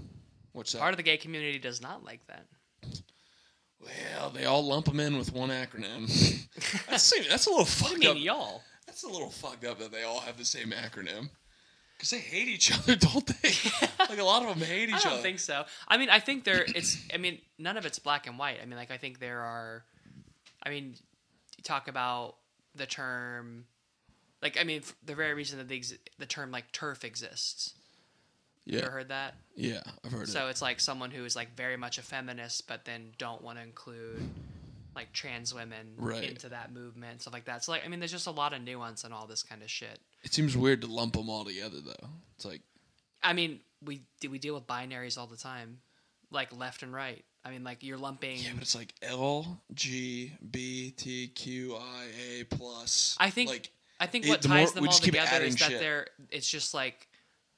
What's that? Part of the gay community does not like that. well, they all lump them in with one acronym. that's, that's a little fucked mean, up. y'all. That's a little fucked up that they all have the same acronym. Because they hate each other, don't they? like a lot of them hate each other. I don't other. think so. I mean, I think there. It's. I mean, none of it's black and white. I mean, like I think there are. I mean, you talk about the term. Like I mean, f- the very reason that the ex- the term like turf exists. You yeah, ever heard that? yeah, I've heard So it. So it's like someone who is like very much a feminist, but then don't want to include like trans women Right. into that movement, stuff like that. So like, I mean, there's just a lot of nuance and all this kind of shit. It seems weird to lump them all together, though. It's like, I mean, we do we deal with binaries all the time, like left and right. I mean, like you're lumping. yeah, but it's like L G B T Q I A plus. I think like I think it- what the ties more- them all together is that shit. they're. It's just like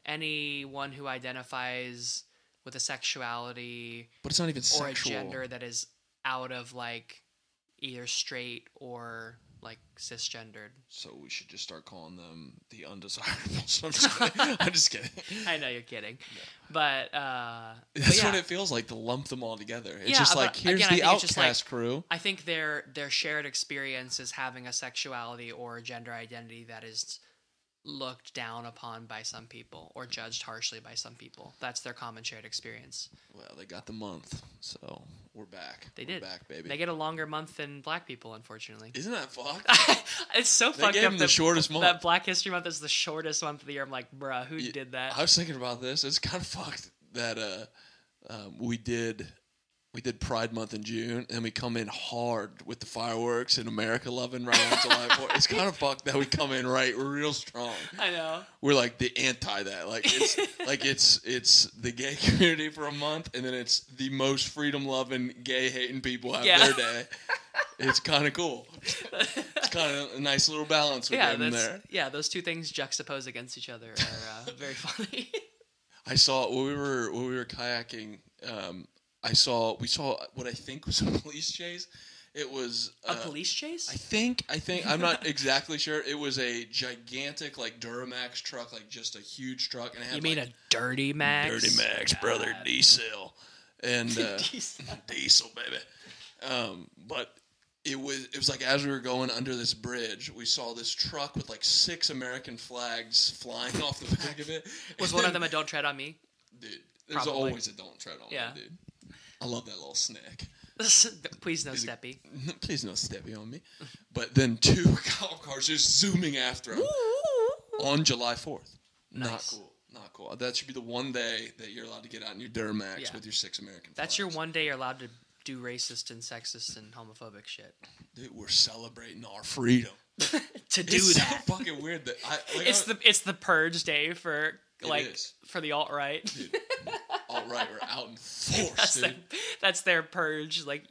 anyone who identifies with a sexuality but it's not even or sexual. a gender that is out of like either straight or like cisgendered. So we should just start calling them the undesirables. I'm just kidding. I'm just kidding. I know you're kidding, but uh, but That's yeah, what it feels like to lump them all together. It's Yeah, just like here's again, the outcast like- crew. I think their their shared experience is having a sexuality or a gender identity that is looked down upon by some people or judged harshly by some people. That's their common shared experience. Well, they got the month, so we're back. They We're did. back, baby. They get a longer month than black people, unfortunately. Isn't that fucked? it's so They fucked gave up them the shortest month. that Black History Month is the shortest month of the year. I'm like, bruh, who Yeah, did that? I was thinking about this. It's kind of fucked that uh, um, we did we did Pride Month in June, and we come in hard with the fireworks and America loving right on July 4th. It's kind of fucked that we come in right. Real strong. I know. We're like the anti that. Like it's like it's it's the gay community for a month, and then it's the most freedom loving, gay hating people have Yeah. their day. It's kind of cool. It's kind of a nice little balance we Yeah, that's there. yeah. Those two things juxtaposed against each other are uh, very funny. I saw when we were when we were kayaking. Um, I saw we saw what I think was a police chase. It was a uh, police chase? I think I think I'm not exactly sure. It was a gigantic like Duramax truck, like just a huge truck, and it had you mean like, a dirty Max? Dirty Max, brother, diesel, and uh, Diesel. diesel, baby. Um, but it was it was like as we were going under this bridge, we saw this truck with like six American flags flying off the back of it. Was And one of them a "Don't tread on me"? Dude, there's Probably. always a don't tread on Yeah. me, dude. I love that little snack. Please no steppy. Please no steppy on me. But then two cop cars just zooming after him on July 4th. Not Nice. cool. Not cool. That should be the one day that you're allowed to get out in your Duramax Yeah. with your six American That's your flags. one day you're allowed to do racist and sexist and homophobic shit. Dude, we're celebrating our freedom. to do it's that. so fucking weird that I like it's I, the it's the purge day for It like is. for the alt right. dude, all right, we're out in force, that's dude. their, that's their purge. Like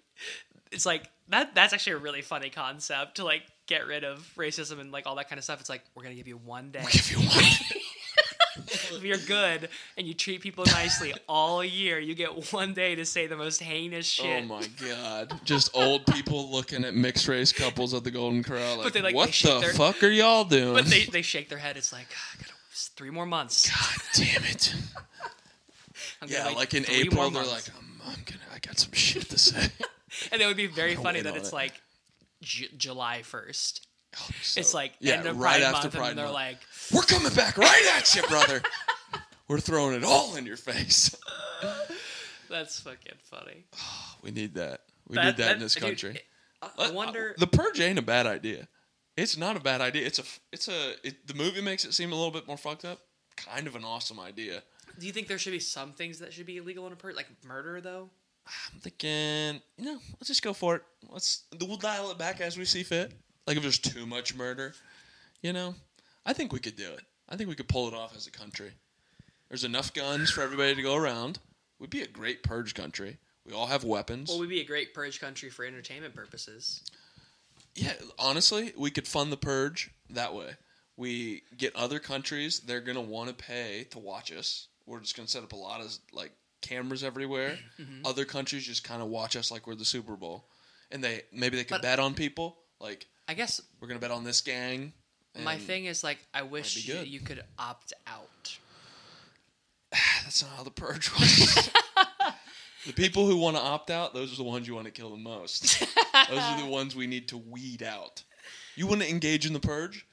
it's like that. That's actually a really funny concept to like get rid of racism and like all that kind of stuff. It's like we're gonna give you one day. If you want. if you're good and you treat people nicely all year, you get one day to say the most heinous shit. Oh my god! Just old people looking at mixed race couples at the Golden Corral, like, they, like, what the their- fuck are y'all doing? But they, they shake their head. It's like "Ah, three more months. God damn it! I'm Yeah, wait like in April, they're months." like, I'm, I'm gonna, I got some shit to say. and it would be very funny that it's it. like J- July first. So- it's like yeah, end of right Pride after Month, Pride and they're Month. like, we're coming back right at you, brother. We're throwing it all in your face. That's fucking funny. we need that. We That- need that, in that- this dude, country. I, I Uh, wonder. the purge ain't a bad idea. It's not a bad idea. It's a it's a it, the movie makes it seem a little bit more fucked up. Kind of an awesome idea. Do you think there should be some things that should be illegal in a purge, like murder, though? I'm thinking, you know, let's just go for it. Let's we'll dial it back as we see fit. Like if there's too much murder, you know, I think we could do it. I think we could pull it off as a country. There's enough guns for everybody to go around. We'd be a great purge country. We all have weapons. Well, we'd be a great purge country for entertainment purposes. Yeah, honestly, we could fund the purge that way. We get other countries; they're gonna want to pay to watch us. We're just gonna set up a lot of like cameras everywhere. Mm-hmm. Other countries just kind of watch us like we're the Super Bowl, and they maybe they could But- bet on people. Like I guess we're gonna bet on this gang. my thing is like I wish good. you could opt out. That's not how the purge works. the people who want to opt out, those are the ones you want to kill the most. those are the ones we need to weed out. You want to engage in the purge?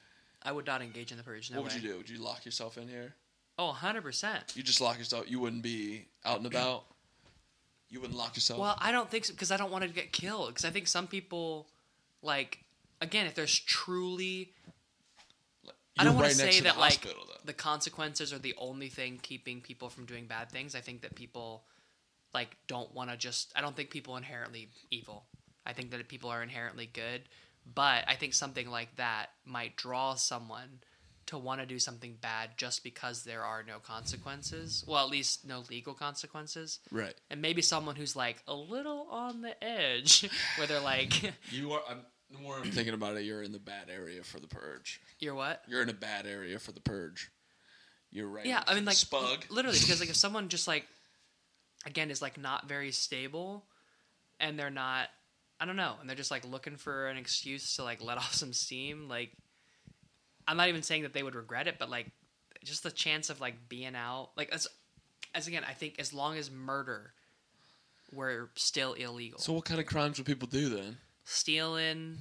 I would not engage in the purge. No what way. would you do? Would you lock yourself in here? Oh, 100 percent. You just lock yourself. You wouldn't be out and about. You wouldn't lock yourself. Well, I don't think so because I don't want to get killed. Because I think some people, like, again, if there's truly, I You're don't want to say that like though. the consequences are the only thing keeping people from doing bad things. I think that people, like, don't want to just. I don't think people are inherently evil. I think that people are inherently good, but I think something like that might draw someone to want to do something bad just because there are no consequences. Well, at least no legal consequences right. and maybe someone who's like a little on the edge where they're like You are. I'm, the more I'm thinking about it, you're in the bad area for the purge. you're what You're in a bad area for the purge. You're right. yeah i mean like spug. literally because like if someone just like again is like not very stable and they're not i don't know and they're just like looking for an excuse to like let off some steam like i'm not even saying that they would regret it but like just the chance of like being out like as as again i think as long as murder were still illegal So what kind of crimes would people do then? stealing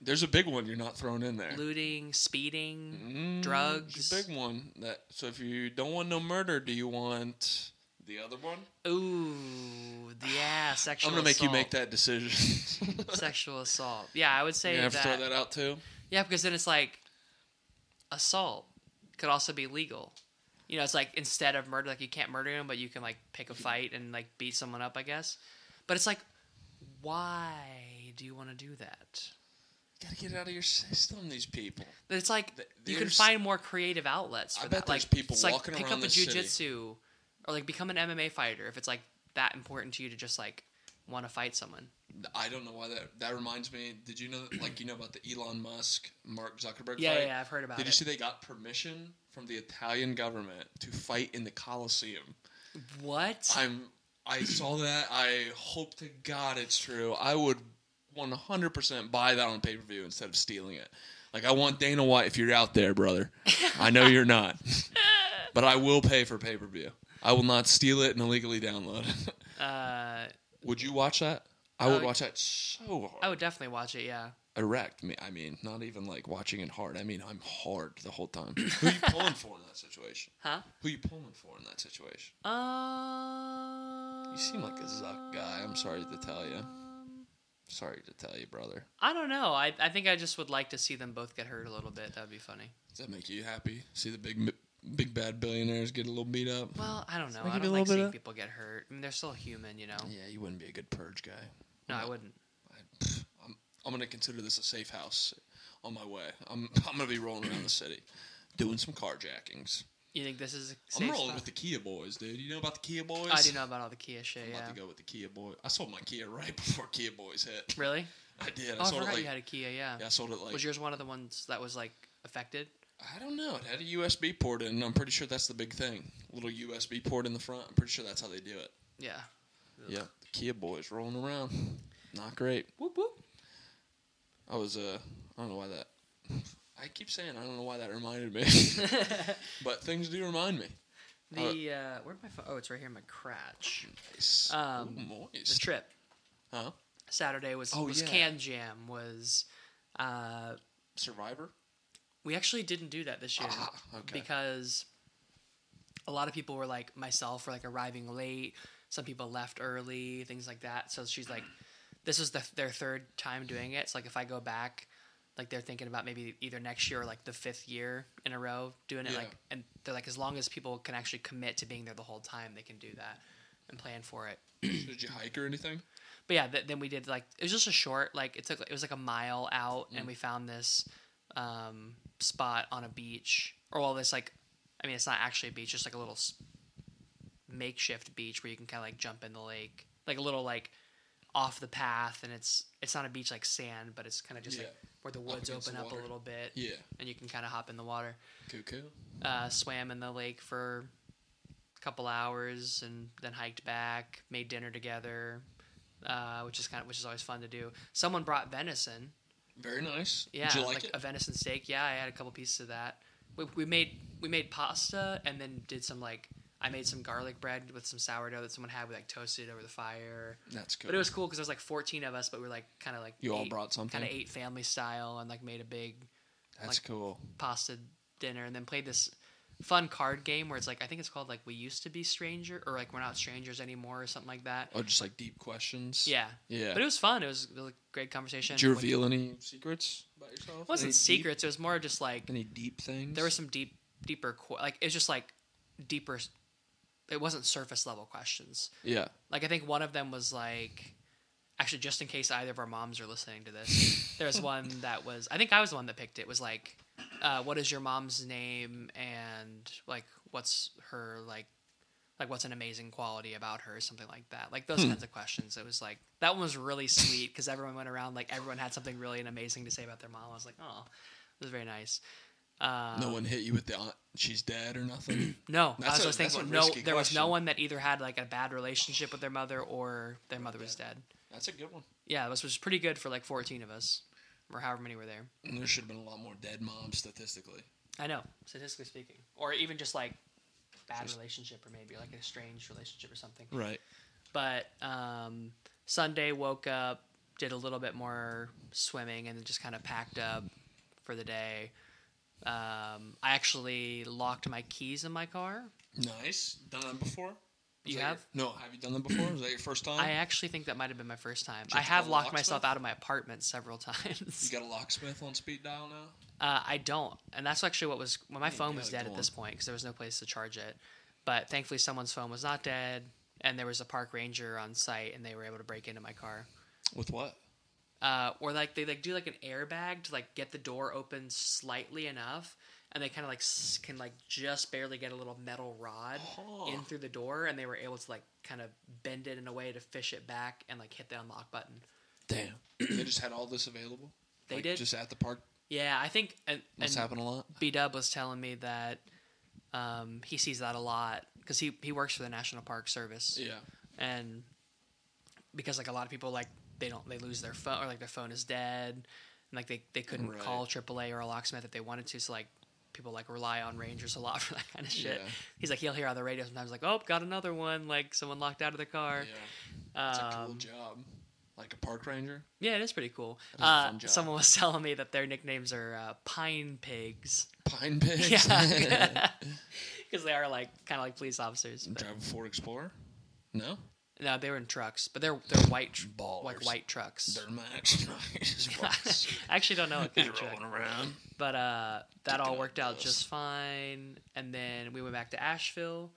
There's a big one you're not thrown in there. looting speeding Mm, drugs. Big one. That so if you don't want no murder, do you want the other one? Ooh, yeah, sexual. I'm gonna make you make that decision. sexual assault. Yeah, I would say you have that, to throw that out too. Yeah, because then it's like assault could also be legal. You know, it's like instead of murder, like you can't murder him, but you can like pick a fight and like beat someone up, I guess. But it's like, why do you want to do that? Gotta get it out of your system. These people. It's like Th- you can find more creative outlets for I that. bet there's like people it's like walking pick around up a city. jujitsu or like become an MMA fighter if it's like that important to you to just like want to fight someone. I don't know why that. That reminds me. Did you know? Like you know about the Elon Musk Mark Zuckerberg Yeah, fight? yeah, yeah, I've heard about Did it. Did you see they got permission from the Italian government to fight in the Colosseum? What? I'm. I saw that. I hope to God it's true. I would 100% buy that on pay per view instead of stealing it. Like I want Dana White. If you're out there, brother, I know you're not, but I will pay for pay per view. I will not steal it and illegally download it. uh, would you watch that? I would Uh, watch that so hard. I would definitely watch it. Yeah. erect me. I mean, not even like watching it hard. I mean, I'm hard the whole time. Who are you pulling for in that situation? Huh? Who are you pulling for in that situation? Um. You seem like a Zuck guy. I'm sorry to tell you. Sorry to tell you, brother. I don't know. I I think I just would like to see them both get hurt a little bit. That'd be funny. Does that make you happy? See the big, big bad billionaires get a little beat up? Well, I don't know. I you don't like seeing of- people get hurt. I mean, they're still human, you know. Yeah, you wouldn't be a good purge guy. No, I wouldn't. I, I'm, I'm gonna consider this a safe house on my way. I'm, I'm gonna be rolling around the city, doing some carjackings. You think this is a I'm safe rolling spot? with the Kia boys, dude. You know about the Kia boys? I do know about all the Kia shit. I'm Yeah. about to go with the Kia boy. I sold my Kia right before Kia boys hit. Really? I did. I Oh, I sold forgot it like you had a Kia. Yeah. yeah, I sold it like Was yours one of the ones that was like affected? I don't know. It had a USB port in. I'm pretty sure that's the big thing. little USB port in the front. I'm pretty sure that's how they do it. Yeah. Yeah, the Kia boys rolling around. Not great. Whoop whoop. I was uh, I don't know why that. I keep saying I don't know why that reminded me, but things do remind me. The uh, where'd my phone? Oh, it's right here in my crotch. Nice. Um, Ooh, The trip Huh? Saturday was Oh, was yeah. Can Jam was. Uh, Survivor. we actually didn't do that this year Ah, okay. because a lot of people were like myself were like arriving late. Some people left early, things like that. So she's like, this is the, their third time doing it. So like if I go back, like they're thinking about maybe either next year or like the fifth year in a row doing it. Yeah. Like, and they're like, as long as people can actually commit to being there the whole time, they can do that and plan for it. Did you hike or anything? But yeah, th- then we did like it was just a short like it took it was like a mile out, and we found this um, spot on a beach, or well, this like I mean it's not actually a beach, just like a little makeshift beach where you can kind of like jump in the lake, like a little like off the path, and it's it's not a beach like sand, but it's kind of just like where the woods against open the up a little bit, Yeah. and you can kind of hop in the water. Cool, cool. Uh, swam in the lake for a couple hours, and then hiked back, made dinner together. Uh, which is kind of which is always fun to do. Someone brought venison, Very nice. yeah, like, like a venison steak. Yeah, I had a couple pieces of that. We, we made we made pasta and then did some like I made some garlic bread with some sourdough that someone had. We like toasted over the fire. That's good. But it was cool because there was like 14 of us, but we were like kind of like You all brought something? kind of ate family style and like made a big That's like- cool. pasta dinner and then played this fun card game where it's like I think it's called like we used to be stranger or like we're not strangers anymore or something like that. Oh, just like deep questions. Yeah. Yeah. But it was fun. It was, it was a great conversation. Did you When- reveal any secrets about yourself? It wasn't Any deep- secrets. It was more just like Any deep things? there were some deep, deeper, like it was just like deeper. It wasn't surface level questions. Yeah. Like I think one of them was like, actually, just in case either of our moms are listening to this, there was one that was. I think I was the one that picked it. Was like, uh, what is your mom's name and like what's her like. Like what's an amazing quality about her, or something like that. Like those kinds of questions. It was like that one was really sweet because everyone went around like everyone had something really amazing to say about their mom. I was like, oh, it was very nice. Uh, no one hit you with the aunt, she's dead or nothing. no, That's I was a- just thinking no. There was no one that either had like a bad relationship with their mother or their mother was dead. That's a good one. Yeah, this was pretty good for like fourteen of us, or however many were there. And there should have been a lot more dead moms statistically. I know, statistically speaking, or even just like bad Just- relationship, or maybe like a strange relationship or something. Right. But um, Sunday woke up, did a little bit more swimming, and then just kind of packed up for the day. Um, I actually locked my keys in my car. Nice. Done that before? Was You that your- have? no, have you done that before? Was that your first time? I actually think that might have been my first time. I have to have call a locked locksmith? myself out of my apartment several times. you got a locksmith on speed dial now? Uh, I don't, and that's actually what was when my phone was dead at this point because there was no place to charge it. But thankfully, someone's phone was not dead, and there was a park ranger on site, and they were able to break into my car. With what? Uh, or like they like do like an airbag to like get the door open slightly enough, and they kind of like can like just barely get a little metal rod Huh. in through the door, and they were able to like kind of bend it in a way to fish it back and like hit the unlock button. Damn. they just had all this available? They Like, did. Just at the park? Yeah, I think and, Must and happen a lot? B Dub was telling me that um, he sees that a lot because he he works for the National Park Service, Yeah. and because like a lot of people like they don't they lose their phone or like their phone is dead, and like they they couldn't Right. call AAA or a locksmith if they wanted to, so like people like rely on rangers a lot for that kind of shit. Yeah. He's like he'll hear on the radio sometimes like oh got another one like someone locked out of the car. Yeah. It's a cool Um, job. Like a park ranger? yeah, it is pretty cool. That is a Uh, someone was telling me that their nicknames are uh, Pine Pigs. Pine pigs? Yeah, because they are like kind of like police officers. but- Drive a Ford Explorer? No? No, they were in trucks, but they're they're white, tr- Ballers. like white trucks. Duramax. Nice. I actually don't know what kind He's of truck, around. but uh, that all worked out just fine. And then we went back to Asheville.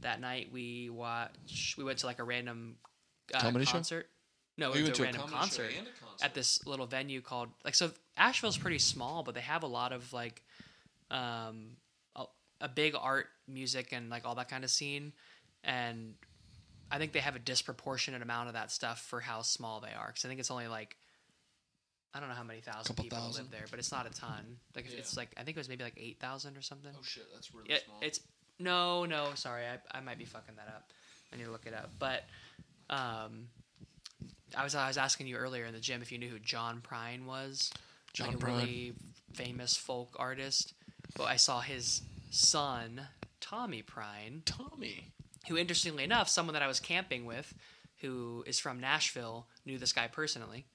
That night we watched. We went to like a random uh, Comedy show? concert. No, Oh, we you went to a went a random show concert and a concert. at this little venue called like so. Asheville's pretty small, but they have a lot of like um, a, a big art, music, and like all that kind of scene. And I think they have a disproportionate amount of that stuff for how small they are. Because I think it's only like I don't know how many thousand Couple people thousand? live there, but it's not a ton. Like Yeah. it's like I think it was maybe like eight thousand or something. Oh shit, that's really It, small. it's no, no, sorry, I, I might be fucking that up. I need to look it up. But um, I was I was asking you earlier in the gym if you knew who John Prine was, John like a Prine. really famous folk artist. But I saw his son Tommy Prine, Tommy. Who interestingly enough, someone that I was camping with, who is from Nashville, knew this guy personally.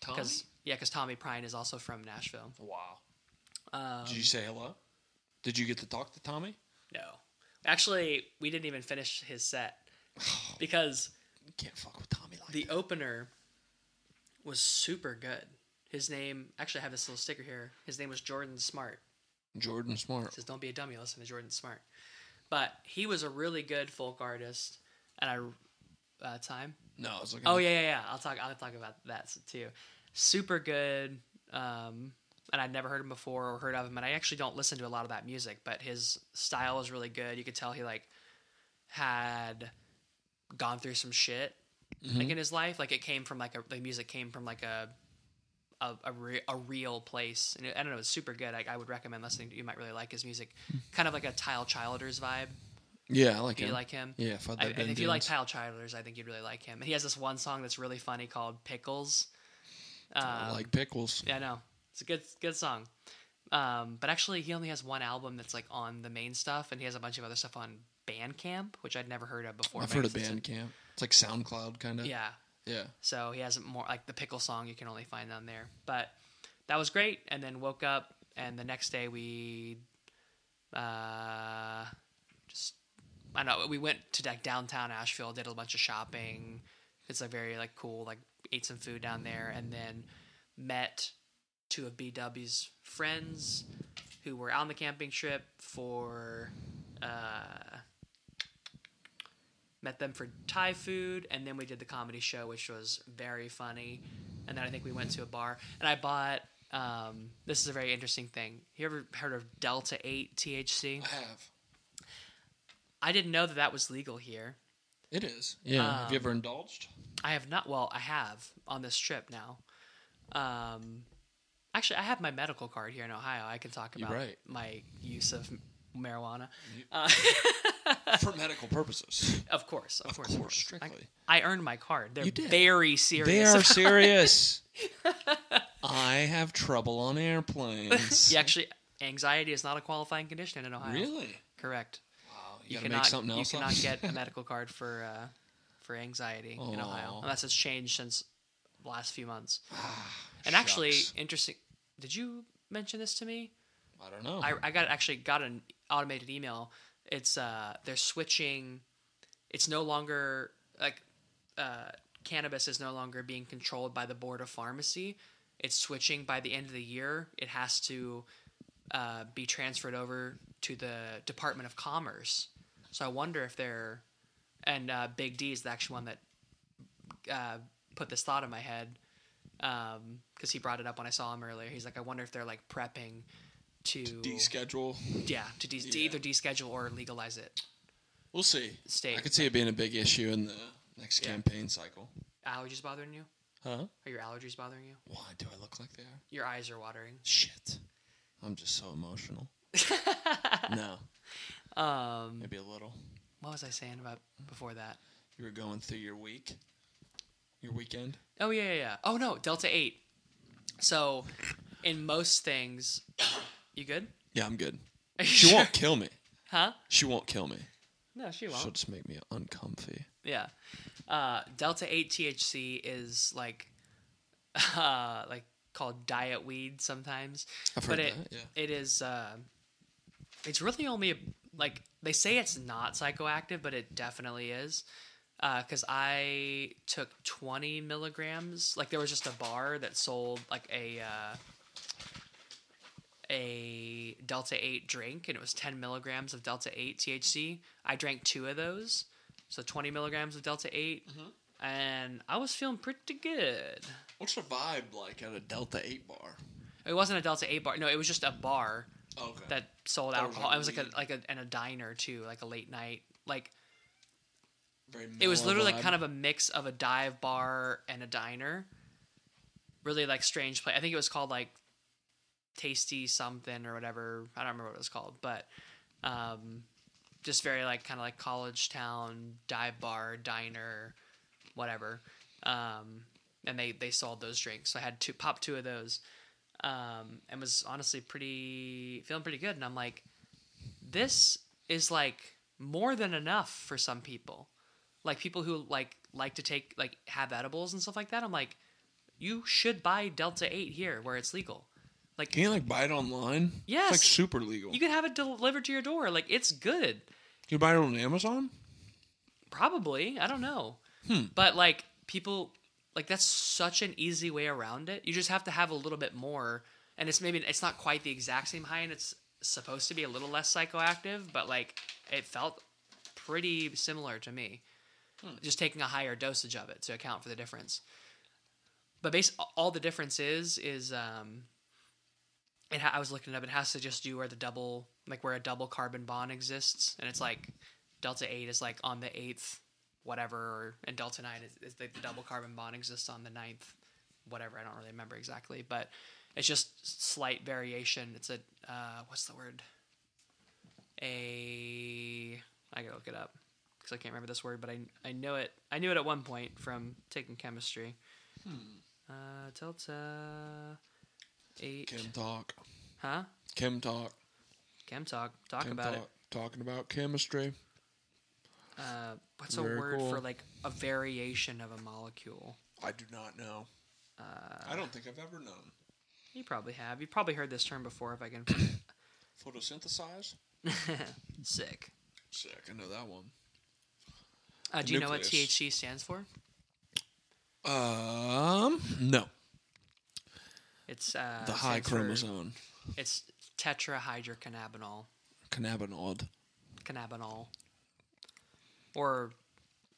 Tommy? Because yeah, because Tommy Prine is also from Nashville. Wow. Um, Did you say hello? Did you get to talk to Tommy? No. Actually, we didn't even finish his set because You can't fuck with Tommy like the that. opener was super good. His name, actually, I have this little sticker here. His name was Jordan Smart. Jordan Smart. It says, "Don't be a dummy. Listen to Jordan Smart." But he was a really good folk artist, and I uh, time. No, I was looking. Oh yeah, yeah, yeah. I'll talk. I'll talk about that too. Super good. Um, and I'd never heard him before or heard of him, and I actually don't listen to a lot of that music. But his style is really good. You could tell he like had gone through some shit like in his life. Like it came from like a the music came from like a a a, re- a real place, and it, I don't know. It's super good. I, I would recommend listening. to You might really like his music. Kind of like a Tyler Childers vibe. Yeah, I like Do him. you like him? Yeah, if, I, and if you like Tyler Childers, I think you'd really like him. And he has this one song that's really funny called Pickles. I Um, like pickles. yeah, no, it's a good good song. Um, but actually, he only has one album that's like on the main stuff, and he has a bunch of other stuff on Bandcamp, which I'd never heard of before. I've heard of guess it's a- Bandcamp. It's like SoundCloud kind of. Yeah, Yeah. so he has more like the pickle song you can only find on there. But that was great. And then woke up, and the next day we uh, just I don't know we went to like downtown Asheville, did a bunch of shopping. It's like very like cool like ate some food down there, and then met two of BW's friends who were on the camping trip for. Uh, met them for Thai food, and then we did the comedy show, which was very funny. And then I think we went to a bar, and I bought. Um, this is a very interesting thing. You ever heard of Delta Eight THC? I have. I didn't know that that was legal here. It is. Yeah. have you Um, ever indulged? I have not. Well, I have on this trip now. Um, actually, I have my medical card here in Ohio. I can talk about right. my use of marijuana. You- Uh, For medical purposes. of course, of, Of course, course, strictly. I, I earned my card. They're You did. very serious. They are serious. I have trouble on airplanes. Yeah, actually, anxiety is not a qualifying condition in Ohio. Really? Correct. Wow. You, You, cannot. make something else you up? cannot get a medical card for uh, for anxiety in Ohio unless it's changed since the last few months. Ah, And actually, interesting. Did you mention this to me? I don't know. I, I got actually got an automated email. It's uh they're switching. It's no longer like uh, cannabis is no longer being controlled by the board of pharmacy. It's switching by the end of the year. It has to uh, be transferred over to the Department of Commerce. So I wonder if they're and uh, Big D is the actual one that uh, put this thought in my head because he brought it up when I saw him earlier. He's like, I wonder if they're like prepping to Deschedule. yeah to, de- to either deschedule or legalize it. We'll see. State I could see it being a big issue in the next Yeah. campaign cycle. Allergies bothering you? Huh? Are your allergies bothering you? Why do I look like they are? Your eyes are watering. Shit. I'm just so emotional. no, Um, maybe a little. what was I saying about before that? You were going through your week, your weekend. Oh yeah, yeah, yeah. Oh no, Delta Eight. So, in most things, you good? Yeah, I'm good. She sure? won't kill me. Huh? She won't kill me. No, she won't. She'll just make me uncomfy. Yeah. Uh, Delta Eight THC is like, uh, like called diet weed sometimes. I've but heard it that. Yeah. it is uh, it's really only like they say it's not psychoactive, but it definitely is. Because I took 20 milligrams. Like there was just a bar that sold like a uh, a Delta 8 drink, and it was 10 milligrams of Delta 8 THC. I drank two of those, so 20 milligrams of Delta 8, mm-hmm. and I was feeling pretty good. What's the vibe like at a Delta Eight bar? It wasn't a Delta 8 bar. No, it was just a bar oh, Okay. that sold That was alcohol. like it was like a like a and a diner too, like a late night. Like Very it was literally like vibe. kind of a mix of a dive bar and a diner. Really like strange place. I think it was called like Tasty something or whatever. I don't remember what it was called, but um, just very like kind of like college town dive bar diner, whatever. Um, and they they sold those drinks. So I had two pop two of those, um, and was honestly pretty feeling pretty good. And I'm like, this is like more than enough for some people like people who like like to take like have edibles and stuff like that i'm like you should buy delta 8 here where it's legal like Can you like buy it online? Yes. It's like super legal. you can have it delivered to your door like it's good You buy it on Amazon? Probably. I don't know. Hmm. But like people like that's such an easy way around it. You just have to have a little bit more and it's maybe it's not quite the exact same high and it's supposed to be a little less psychoactive, but like it felt pretty similar to me. Just taking a higher dosage of it to account for the difference. But base all the difference is is um it ha- I was looking it up. It has to just do where the double like where a double carbon bond exists, and it's like delta eight is like on the eighth whatever, and delta nine is, is the, the double carbon bond exists on the ninth whatever. I don't really remember exactly, but it's just slight variation. It's a uh, what's the word? A I gotta look it up because I can't remember this word, but I I know it. I knew it at one point from taking chemistry. Uh, delta eight. Chem talk. Huh? Chem talk. Chem talk. Talk Chem about talk. it. Talking about chemistry. Uh, what's a word cool. for like a variation of a molecule? I do not know. Uh, I don't think I've ever known. you probably have. You probably heard this term before. If I can. Photosynthesize? Sick. Sick. I know that one. Uh, do you know what THC stands for? Um, no. It's uh, the high stands for- chromosome. It's tetrahydrocannabinol. Cannabinoid. Cannabinol. Or,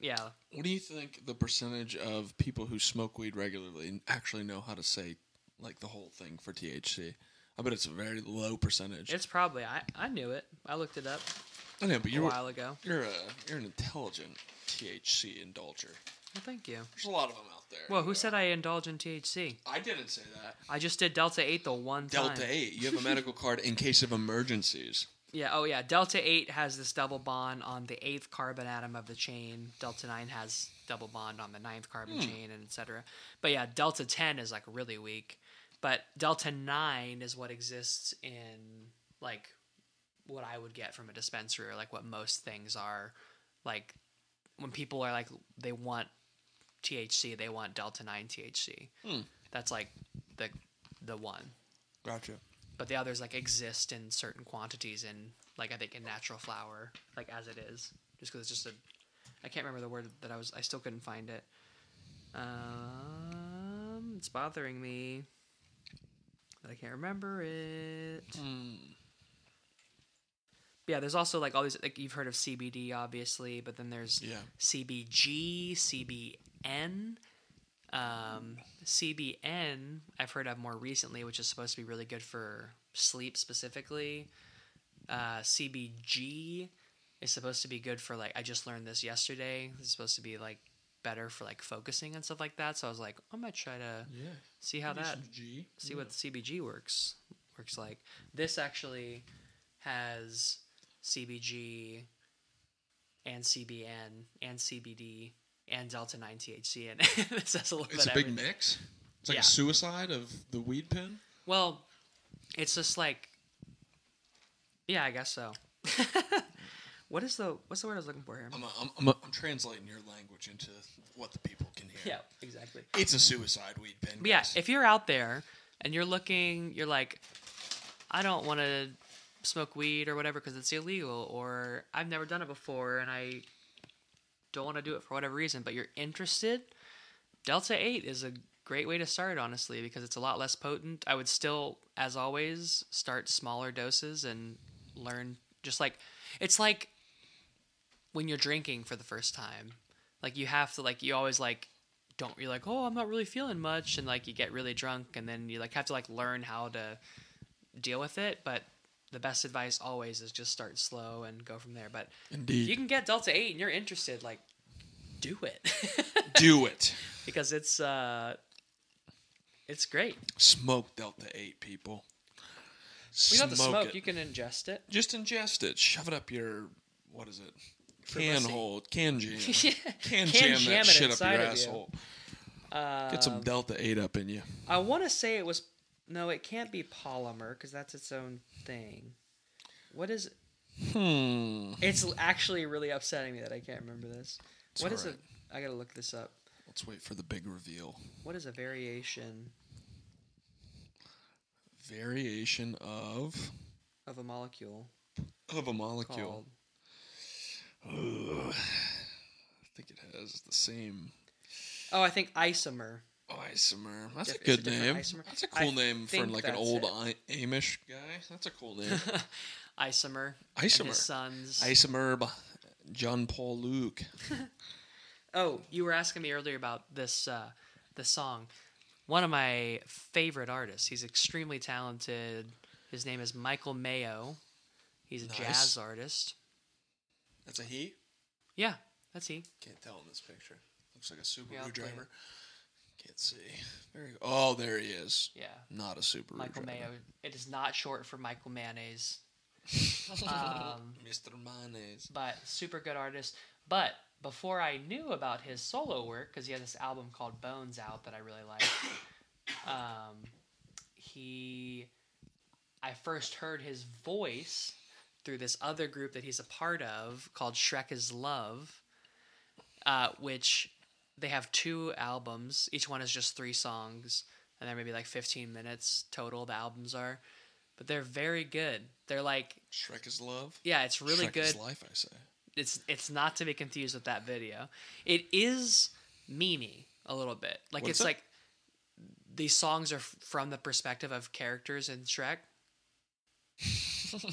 yeah, What do you think the percentage of people who smoke weed regularly actually know how to say like the whole thing for THC? I bet it's a very low percentage. it's probably. I I knew it. I looked it up I know, but a you're a while ago. you're a you're an intelligent THC indulger. Well, thank you. There's a lot of them out there. Well, who said I indulge in THC? I didn't say that. I just did Delta 8 the one time. Delta eight. You have a medical card in case of emergencies. Yeah, oh yeah. Delta 8 has this double bond on the eighth carbon atom of the chain. Delta 9 has double bond on the ninth carbon Hmm. chain, and etc. But yeah, Delta 10 is like really weak. But Delta 9 is what exists in like what I would get from a dispensary or like what most things are. Like when people are like, they want THC, they want Delta 9 THC. Hmm. That's like the the one Gotcha. but the others like exist in certain quantities in like I think in natural flower, like as it is, just because it's just a. I can't remember the word that I was. I still couldn't find it. Um, it's bothering me. But I can't remember it. Hmm. Yeah, there's also like all these like you've heard of CBD obviously, but then there's Yeah. CBG, CBN. Um, CBN, I've heard of more recently, which is supposed to be really good for sleep specifically. Uh, CBG is supposed to be good for like I just learned this yesterday. It's supposed to be like better for like focusing and stuff like that. So I was like, I'm gonna try to Yeah. see how that see what CBG works works like. This actually has CBG and CBN and CBD and delta nine THC And it. this has a little It's bit a big everything. mix. It's like Yeah. a suicide of the weed pen. Well, it's just like, yeah, I guess so. what is the what's the word I was looking for here? I'm, I'm, I'm, I'm translating your language into what the people can hear. Yeah, exactly. It's a suicide weed pen. But yeah, if you're out there and you're looking, you're like, I don't want to smoke weed or whatever because it's illegal, or I've never done it before and I don't want to do it for whatever reason, but you're interested, Delta 8 is a great way to start, honestly, because it's a lot less potent. I would still, as always, start smaller doses and learn just like, it's like when you're drinking for the first time. Like, you have to, like, you always, like, don't you're like oh i'm not really feeling much and like you get really drunk and then you like have to like learn how to deal with it but the best advice always is just start slow and go from there but if you can get delta 8 and you're interested like do it Do it. because it's uh it's great Smoke Delta 8, people. you don't have to smoke it. you can ingest it Just ingest it. Shove it up your, what is it? Can hole. Can jam. Yeah. Can, Can jam, jam that it shit up your you. asshole. uh, Get some Delta 8 up in you. i want to say it was no it can't be polymer because that's its own thing what is Hmm. It's actually really upsetting me that I can't remember this. It's What is alright. a? I gotta look this up. Let's wait for the big reveal. What is a variation Variation of of a molecule of a molecule. called? I think it has the same Oh, I think isomer. Isomer. That's Diff- a good name. isomer. That's a cool name for like an old. I- Amish guy. That's a cool name. Isomer. Isomer. his sons. Isomer, John Paul Luke. Oh, you were asking me earlier about this uh, this song. One of my favorite artists. He's extremely talented. His name is Michael Mayo. He's a Nice. jazz artist. That's a he. Yeah, that's he. Can't tell in this picture. Looks like a Subaru Yeah, driver. Can't see. Very. Oh, there he is. Yeah, Not a Subaru Michael driver. Mayo. It is not short for Michael Mayonnaise. um, Mr. Mayonnaise. but super good artist. But before I knew about his solo work, because he had this album called Bones out that I really like, um, he, I first heard his voice through this other group that he's a part of called Shrek is Love, uh, which they have two albums. Each one is just three songs, and they're maybe like 15 minutes total. The albums are, but they're very good. They're like, Shrek is love. yeah, it's really Shrek good Is life, I say. it's it's not to be confused with that video. It is memey a little bit. Like What's it's it? like these songs are f- from the perspective of characters in Shrek.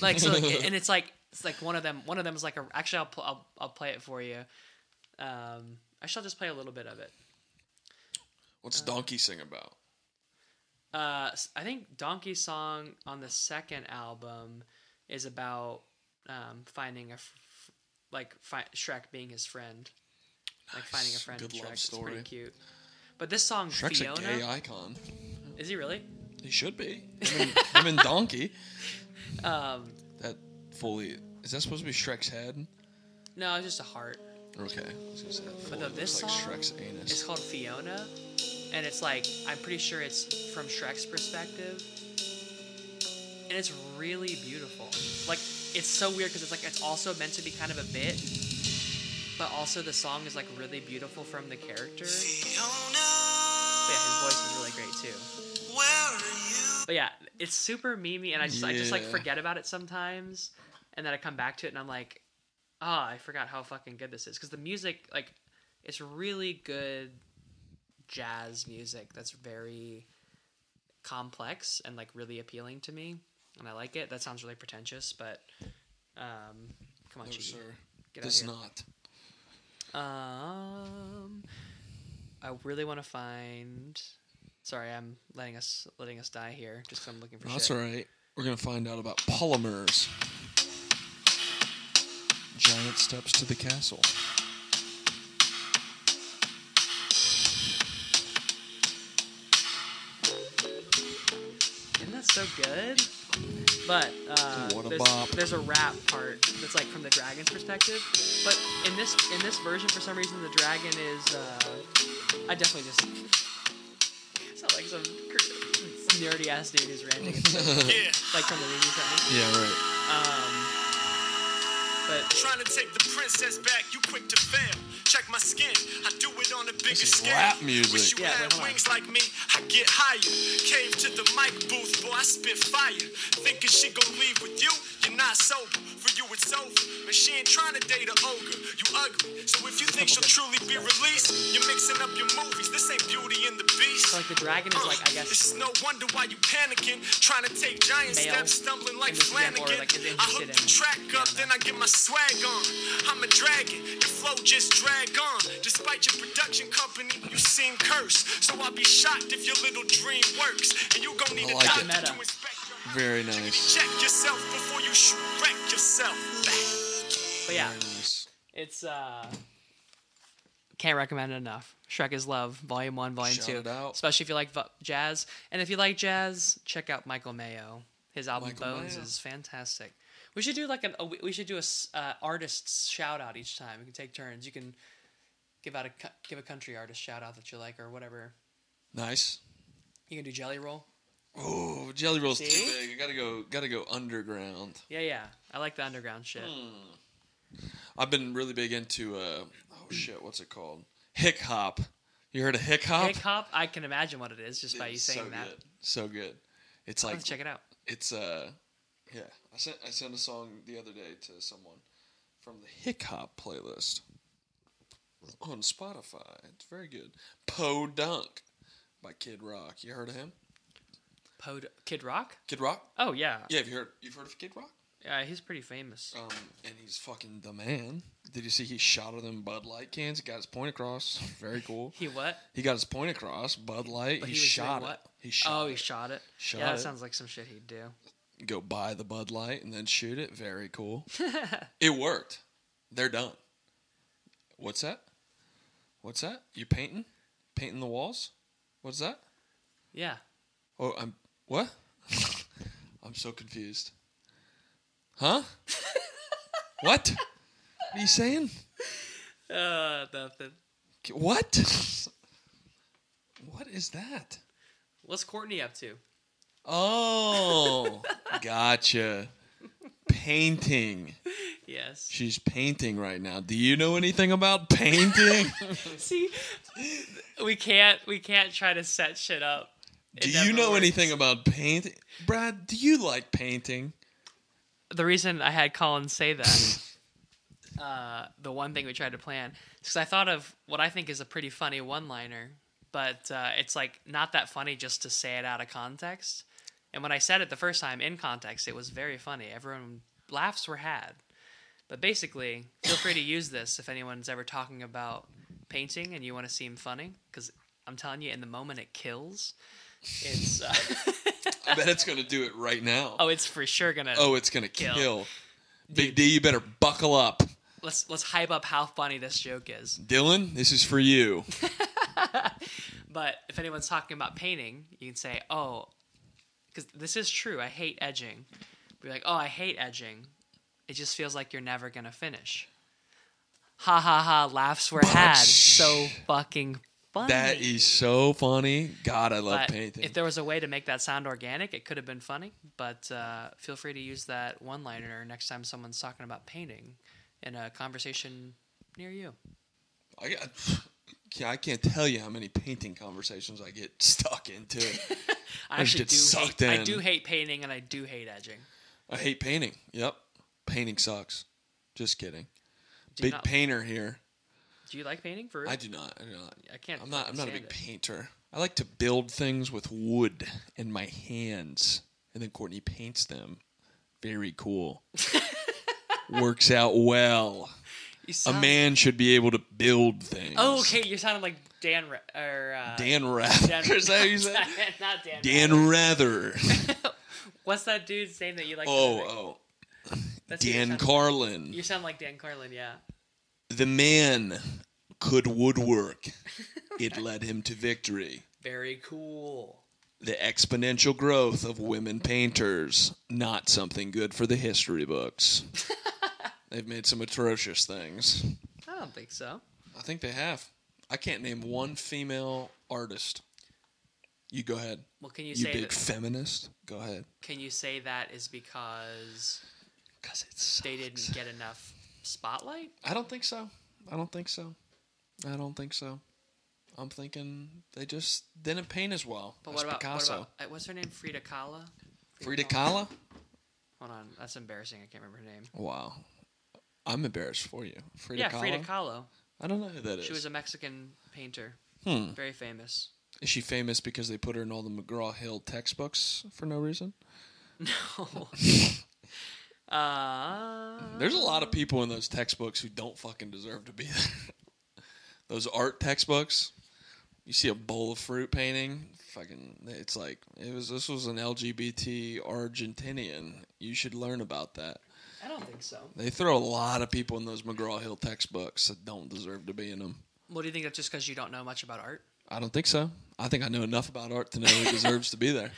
like so, like, and it's like it's like one of them. One of them is like a. Actually, I'll I'll, I'll play it for you. Um, I shall just play a little bit of it. What's Donkey sing about? Uh, I think Donkey's song on the second album is about um, finding a f- like fi- Shrek being his friend, like finding a friend Good in love Shrek. It's story. pretty cute. But this song Shrek's Fiona a gay icon. is he really? He should be. Him and, him and Donkey. Um, That fully. Is that supposed to be Shrek's head? no, it's just a heart. Okay. I was gonna say that But fully no, this like song Shrek's anus. It's called Fiona, and it's like I'm pretty sure it's from Shrek's perspective, and it's really beautiful. Like it's so weird because it's like it's also meant to be kind of a bit, but also the song is like really beautiful from the character. But yeah, his voice is really great too. But yeah, it's super memey, and I just I just like Yeah. forget about it sometimes, and then I come back to it, and I'm like, ah, I forgot how fucking good this is because the music like it's really good jazz music that's very complex and like really appealing to me, and I like it. That sounds really pretentious, but um, come on, no, Cheeky. Get out Does here. not. Um, I really want to find. Sorry, I'm letting us letting us die here. Just 'cause I'm looking for That's shit. all right. We're gonna find out about polymers. Giant steps to the castle. Isn't that so good? But uh, What a there's, bop. there's a rap part that's like from the dragon's perspective. But in this in this version, for some reason, the dragon is. Uh, I definitely just sound like some nerdy ass dude who's ranting. Yeah, like from the movie. Yeah, right. Um, but trying to take the princess back, you quick to fail. Check my skin, I do it on a bigger is scale. rap music. Wish you Yeah, had wait, hold on. wings like me, I get higher. Cave to the mic booth, boy, I spit fire. Thinking she gon' leave with you, you're not sober. For you, it's over. But she ain't trying to date a ogre, you ugly. So if you think she'll truly be released, you're mixing up your movies. This ain't Beauty and the Beast. so like the dragon is like I guess. This is no wonder why you panicking, trying to take giant Male steps, stumbling like in this example, or, Flanagan. like, I interested hook the track up, piano. then I get my swag on. I'm a dragon, your flow just drag on. Despite your production company, you seem cursed. So I'll be shocked if your little dream works, and you gon' need I a like doctor it. to inspect your Very nice. Check yourself before you wreck yourself. but yeah, it's uh can't recommend it enough. Shrek is Love, Volume One, Volume Shout Two. it out. Especially if you like vo- jazz, and if you like jazz, check out Michael Mayo. His album Michael Bones Mayo. is fantastic. We should do like an, a we should do a uh, artist's shout out each time. We can take turns. You can give out a give a country artist shout out that you like or whatever. Nice. You can do Jelly Roll. Oh, Jelly Roll's too big. You gotta go. Gotta go underground. Yeah, yeah. I like the underground shit. Hmm. I've been really big into. uh Oh shit, what's it called? Hick hop. You heard of hick hop? Hip hop, I can imagine what it is just by you saying so that. Good. So good. It's like check it out. it's uh yeah. I sent I sent a song the other day to someone from the Hick Hop playlist on Spotify. It's very good. Poe Dunk by Kid Rock. You heard of him? Pod- Kid Rock? Kid Rock? Oh yeah, Yeah, have you heard you've heard of Kid Rock? yeah. He's pretty famous. Um, and he's fucking the man. Did you see he shot at them Bud Light cans? He got his point across. Very cool. He what? He got his point across. Bud Light. But he, he shot it. He shot. oh, it. he shot it. Shot yeah, that it. sounds like some shit he'd do. Go buy the Bud Light and then shoot it. Very cool. it worked. They're done. What's that? What's that? You painting? Painting the walls? What's that? Yeah. Oh, I'm what? I'm so confused. Huh? what? What are you saying? Uh, nothing. What? What is that? What's Courtney up to? Oh, gotcha. Painting. Yes. She's painting right now. Do you know anything about painting? See, we can't we can't try to set shit up. Do you know works. anything about painting? Brad, do you like painting? The reason I had Colin say that, uh, the one thing we tried to plan, because I thought of what I think is a pretty funny one-liner, but uh, it's like not that funny just to say it out of context. And when I said it the first time in context, it was very funny. Everyone laughs were had. But basically, feel free to use this if anyone's ever talking about painting and you want to seem funny, because I'm telling you, in the moment it kills. It's uh, I bet it's going to do it right now. oh, it's for sure gonna. Oh, it's going to Kill. kill. Big D, you better buckle up. let's let's hype up how funny this joke is. Dylan, this is for you. But if anyone's talking about painting, you can say, "Oh, because this is true. I hate edging." Be like, "Oh, I hate edging. It just feels like you're never gonna finish." Ha ha ha! Laughs were had. So fucking funny. That is so funny. God, I love But painting. if there was a way to make that sound organic, it could have been funny. But uh, feel free to use that one-liner next time someone's talking about painting in a conversation near you. I got. Yeah, I can't tell you how many painting conversations I get stuck into. I I actually get do sucked hate, I do hate painting and I do hate edging. I hate painting. Yep, painting sucks. Just kidding. Do Big not- painter here. Do you like painting for real? I do not. I do not. I can't. I'm not. I'm not a big it. painter. I like to build things with wood in my hands, and then Courtney paints them. Very cool. Works out well. You A man should be able to build things. Oh, okay. You're sounding like Dan Ra- or uh, Dan Rather. Dan- Is that you said? not Dan. Dan Rather. What's that dude's name that you like? Oh, oh. That's you Dan sound- Carlin. You sound like Dan Carlin. Yeah. The man could woodwork. It led him to victory. Very cool. The exponential growth of women painters, not something good for the history books. They've made some atrocious things. I don't think so. I think they have. I can't name one female artist. You go ahead. Well, can you, say? You say big that? feminist. Go ahead. Can you say that is because Because it's they didn't get enough spotlight? I don't think so. I don't think so. I don't think so. I'm thinking they just didn't paint as well But as what about, Picasso. what about uh, what's her name? Frida Kahlo. Frida Kahlo? Hold on, that's embarrassing. I can't remember her name. Wow. I'm embarrassed for you. Frida yeah, Kahlo? Frida Kahlo. I don't know who that is. She was a Mexican painter. Hmm. Very famous. Is she famous because they put her in all the McGraw Hill textbooks for no reason? No. uh, There's a lot of people in those textbooks who don't fucking deserve to be there. those art textbooks, you see a bowl of fruit painting, fucking it's like it was this was an LGBT Argentinian. You should learn about that. I don't think so. They throw a lot of people in those McGraw Hill textbooks that don't deserve to be in them. Well, do you think? That's just because you don't know much about art? I don't think so. I think I know enough about art to know who deserves to be there.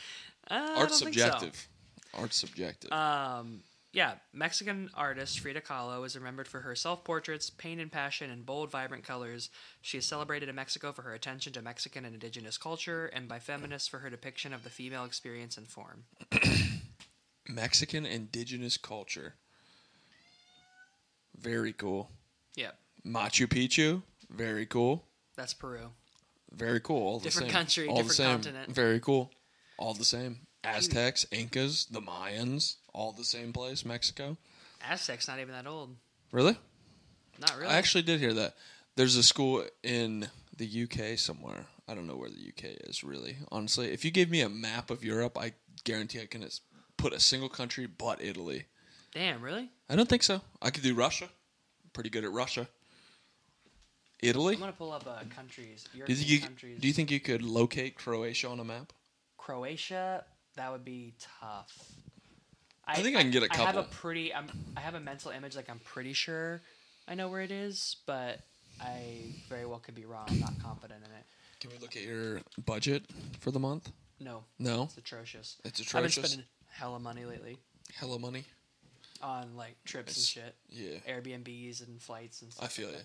Uh, Art's think so. subjective. Art's subjective. Um, yeah, Mexican artist Frida Kahlo is remembered for her self portraits, pain and passion, and bold, vibrant colors. She is celebrated in Mexico for her attention to Mexican and indigenous culture, and by feminists for her depiction of the female experience and form. Mexican indigenous culture. Very cool. Yeah, Machu Picchu. Very cool. that's Peru. Very cool. All the Different same. country, All the different same. continent. Very cool. All the same. Aztecs, Incas, the Mayans, all the same place. Mexico. Aztec's not even that old. Really? Not really. I actually did hear that. There's a school in the UK somewhere. I don't know where the UK is really. Honestly, if you gave me a map of Europe, I guarantee I can put a single country but Italy. Damn, really? I don't think so. I could do Russia. Pretty good at Russia. Italy? I'm gonna pull up uh, countries. Do you European think you countries. do you think you could locate Croatia on a map? Croatia? That would be tough. I, think I can get a couple. I have a pretty. I'm, I have a mental image like I'm pretty sure I know where it is, but I very well could be wrong. I'm not confident in it. Can we look at your budget for the month? No, No. it's atrocious. It's atrocious. I've been spending hella money lately Hella money. on like trips It's- and shit, Yeah. Airbnbs and flights and stuff. I feel like you.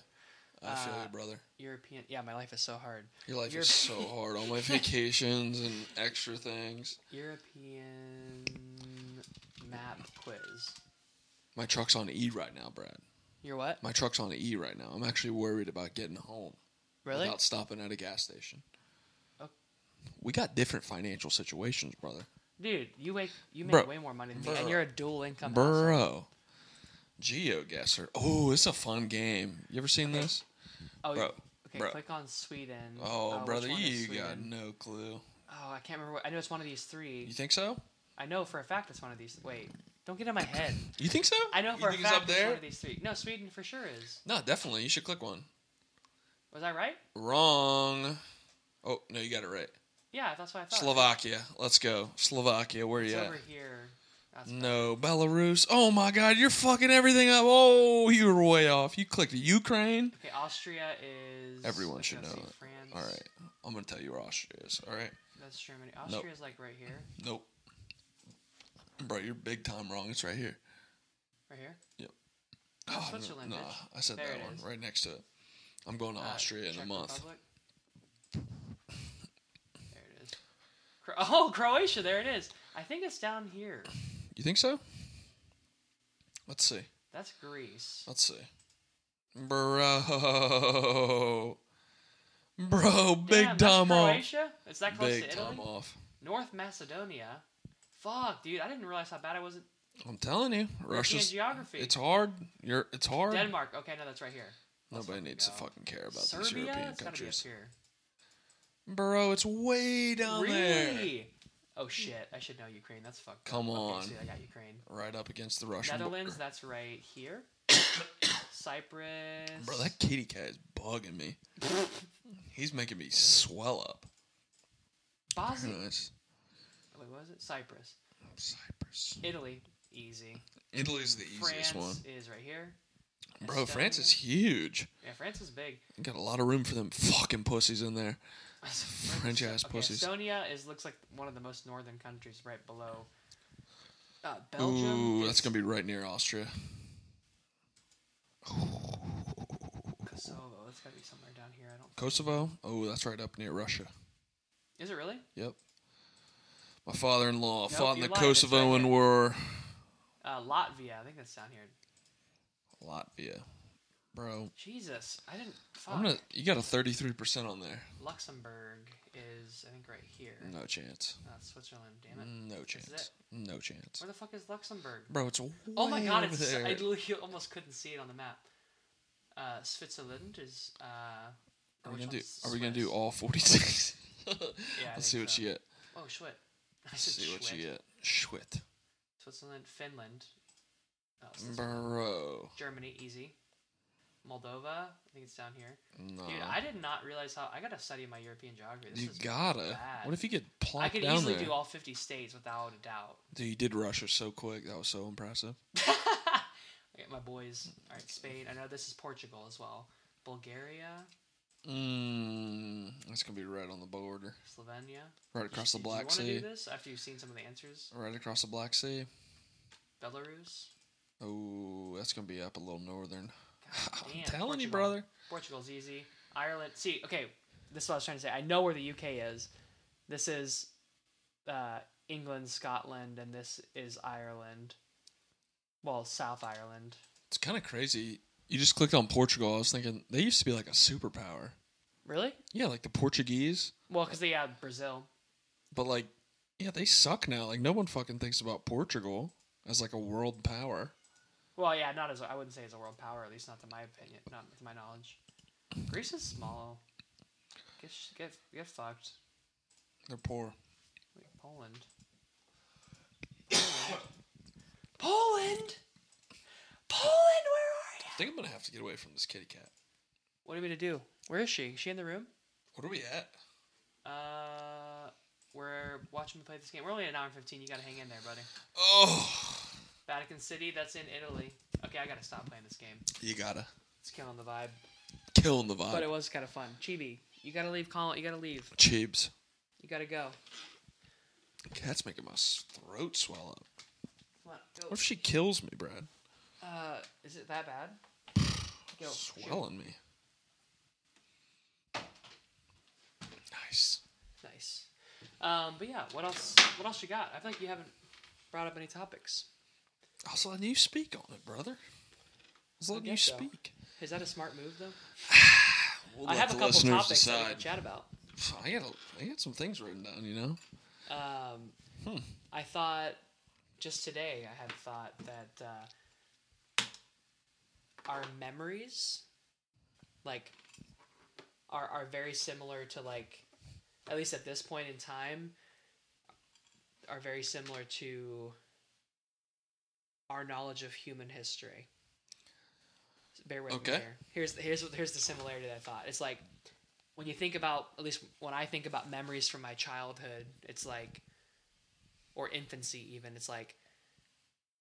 I feel Uh, you, brother. European. Yeah, my life is so hard. Your life Europe- is so hard. All my vacations and extra things. European map quiz. My truck's on E right now, Brad. You're what? My truck's on E right now. I'm actually worried about getting home Really? without stopping at a gas station. Oh. We got different financial situations, brother. Dude, you make you make Bro. way more money than me, Bro. and you're a dual income. household. Bro. GeoGuessr. Oh, it's a fun game. You ever seen Okay. this? Oh, Bro, okay. bro. Click on Sweden. Oh, uh, which brother, you got no clue. Oh, I can't remember. What, I know it's one of these three. You think so? I know for a fact it's one of these. Wait, don't get in my head. You think so? I know you for a fact it's it's one of these three. No, Sweden for sure is. No, definitely. You should click one. Was I right? Wrong. Oh, no, you got it right. Yeah, that's what I thought. Slovakia. Let's go. Slovakia, where It's you at? over here. That's No, Belarus. Oh my god, you're fucking everything up. Oh, you were way off. You clicked Ukraine. Okay, Austria is. Everyone should know. France. All right. I'm going to tell you where Austria is. All right. That's Germany. Austria is like right here. Nope. Bro, you're big time wrong. It's right here. Right here. Yep. Oh, no, Switzerland, No, bitch. I said There that one is. right next to it. I'm going to Uh, Austria in a month. Republic. There it is. Cro- oh, Croatia. There it is. I think it's down here. You think so? Let's see. That's Greece. Let's see. Bro. Bro, big Damn, time that's off. Croatia. Is that close Big to Italy? time off. North Macedonia. Fuck, dude. I didn't realize how bad I was at I'm telling you, Russia's. geography. It's hard. You're. It's hard. Denmark. Okay, no, that's right here. Let's Nobody needs to fucking care about Serbia. these European it's gotta countries. be up here. Bro, it's way down there. really? Oh shit! I should know Ukraine. That's fucked. Come up. on. Okay, sweet, I got Ukraine. Right up against the Russian Netherlands. border. That's right here. Cyprus. Bro, that kitty cat is bugging me. He's making me swell up. Bosnia. Nice. What was it? Cyprus. Cyprus. Italy. Easy. Italy's the easiest France one. is right here. Bro, France is huge. Yeah, France is big. Got a lot of room for them fucking pussies in there. French ass okay, pussies. Estonia is looks like one of the most northern countries, right below. Uh, Belgium. Ooh, that's gonna be right near Austria. Kosovo. That's gotta be somewhere down here. I don't. Kosovo. Oh, that's right up near Russia. Is it really? Yep. My father-in-law Nope, fought in the Kosovo right. War. Uh, Latvia. I think that's down here. Latvia, bro. Jesus, I didn't. Fuck. I'm gonna. You got a 33% on there. Luxembourg is I think right here. No chance. That's Switzerland. Damn it. No chance. No chance. Where the fuck is Luxembourg? Bro, it's Oh my god, over it's there. I almost couldn't see it on the map. Uh, Switzerland is. Uh, Are we gonna do? Are we gonna do all 46? I Let's see think what so. you get. Oh, Schwit. I said see what you get. Schwit. Switzerland, Finland. Oh, Bro. Germany, easy. Moldova, I think it's down here. No. Dude, I did not realize how. I gotta study my European geography. This you gotta. bad. What if you get I plopped could down easily there? do all 50 states without a doubt. Dude, you did Russia so quick. That was so impressive. I got my boys. All right, Spain. I know this is Portugal as well. Bulgaria, Mmm. That's gonna be right on the border, Slovenia. right across the Black you Sea. do this after you've seen some of the answers? Right across the Black Sea. Belarus. Oh, that's gonna be up a little northern. God I'm telling you, brother. Portugal's easy. Ireland. See, okay, this is what I was trying to say. I know where the UK is. This is uh, England, Scotland, and this is Ireland. Well, South Ireland. It's kind of crazy. You just clicked on Portugal. I was thinking they used to be like a superpower. Really? Yeah, like the Portuguese. Well, because they had Brazil. But like, yeah, they suck now. Like no one fucking thinks about Portugal as like a world power. Well, yeah, not as I wouldn't say as a world power, at least not to my opinion, not to my knowledge. Greece is small. Get get get fucked. They're poor. Wait, Poland. Poland. Poland. Poland, where are think I'm gonna have to get away from this kitty cat. What are we gonna do? Where is she? Is she in the room? What are we at? Uh, we're watching me play this game. We're only at an hour and fifteen. You gotta hang in there, buddy. Oh, Vatican City, that's in Italy. Okay, I gotta stop playing this game. you gotta It's killing the vibe. killing the vibe. But it was kind of fun. Chibi, you gotta leave. Colin, you gotta leave. Chibs. You gotta go. Cat's making my throat swell up. Come on, go. What if she kills me, Brad? Uh, is it that bad? Go. shoot. Swelling me. Nice. Nice. Um, but yeah, what else? What else you got? I feel like you haven't brought up any topics. I was letting you speak on it, brother. I was letting you so. speak. Is that a smart move though? We'll I have a couple topics that we can chat about. I got a, I got some things written down. You know. Um, Hmm. I thought just today I had thought that uh, our memories, like, are are very similar to like, at least at this point in time, are very similar to our knowledge of human history. Bear with me Okay. here. Here's the, here's here's the similarity that I thought. It's like when you think about at least when I think about memories from my childhood, it's like or infancy even, it's like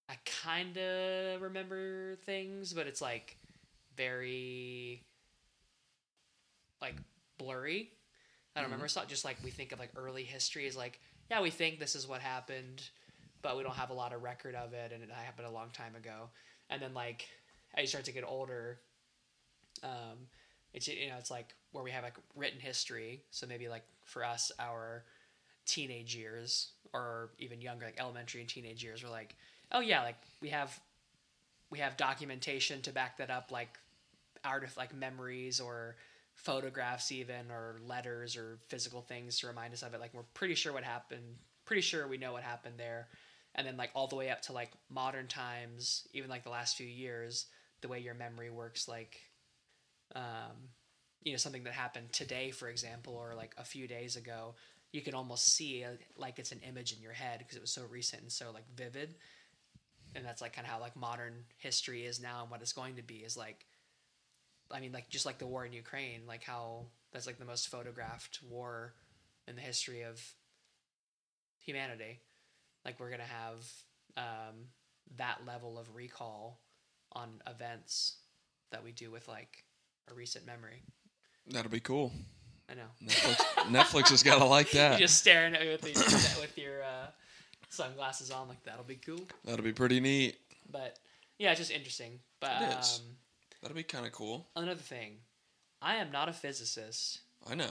I kind of remember things, but it's like very like blurry. I don't remember. It's not just like we think of like early history is like, yeah, we think this is what happened, but we don't have a lot of record of it, and it happened a long time ago. And then like as you start to get older, um, it's you know it's like where we have like written history. So maybe like for us, our teenage years or even younger, like elementary and teenage years, we're like, oh yeah, like we have we have documentation to back that up, like art of like memories or photographs even or letters or physical things to remind us of it. Like we're pretty sure what happened pretty sure we know what happened there. And then like all the way up to like modern times even like the last few years the way your memory works like um you know something that happened today for example or like a few days ago you can almost see uh, like it's an image in your head because it was so recent and so like vivid and that's like kind of how like modern history is now and what it's going to be is like I mean, like just like the war in Ukraine, like how that's like the most photographed war in the history of humanity. Like we're gonna have um, that level of recall on events that we do with like a recent memory. That'll be cool. I know. Netflix, Netflix has got to like that. You're just staring at me with your with your uh, sunglasses on, like that'll be cool. That'll be pretty neat. But yeah, it's just interesting. But It is. um, That'll be kind of cool. another thing, I am not a physicist, I know.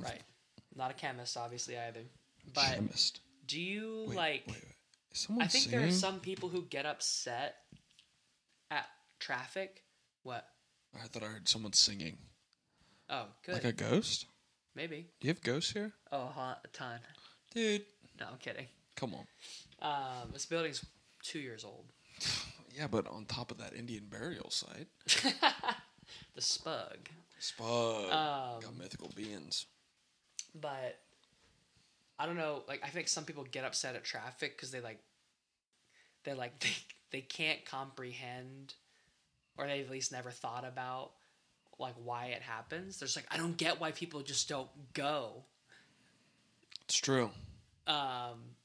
right? Not a chemist, obviously either. But Chemist. do you Wait, like? wait, wait. Is someone I think singing? there are some people who get upset at traffic. What? I thought I heard someone singing. Oh, good. Like a ghost? Maybe. Do you have ghosts here? Oh, a ton. Dude, No, I'm kidding. come on. Um, this building's two years old. Yeah, but on top of that Indian burial site, the Spug. Spug. Um, got mythical beings. but I don't know. Like I think some people get upset at traffic because they like they like they they can't comprehend, or they at least never thought about like why it happens. There's like I don't get why people just don't go. It's true. Um,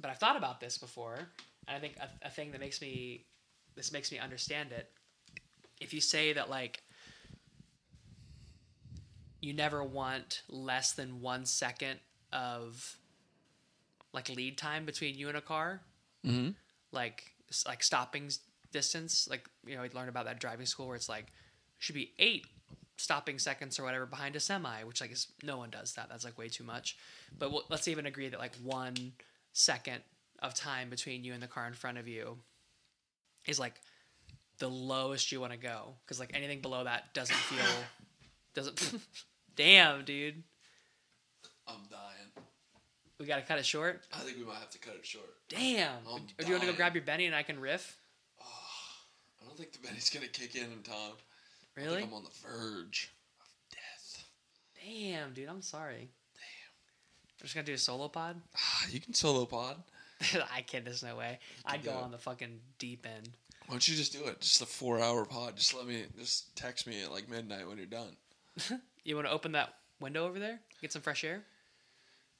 but I've thought about this before, and I think a, a thing that makes me this makes me understand it. If you say that like you never want less than one second of like lead time between you and a car, Mm-hmm. like like stopping distance, like you know, we learned about that driving school where it's like should be eight stopping seconds or whatever behind a semi, which like is no one does that. That's like way too much. But we let's even agree that like one second of time between you and the car in front of you is like the lowest you want to go because like anything below that doesn't feel doesn't. Damn, dude. I'm dying. We gotta cut it short. I think we might have to cut it short. Damn. Or do you want to go grab your Benny and I can riff? Ah, I don't think the Benny's gonna kick in in time. I Really? think I'm on the verge of death. Damn, dude. I'm sorry. Damn. I'm just gonna do a solo pod. Ah, You can solo pod. I can't. There's no way. I'd go it. on the fucking deep end. Why don't you just do it? Just a four hour pod. Just let me just text me at like midnight when you're done. You want to open that window over there? Get some fresh air.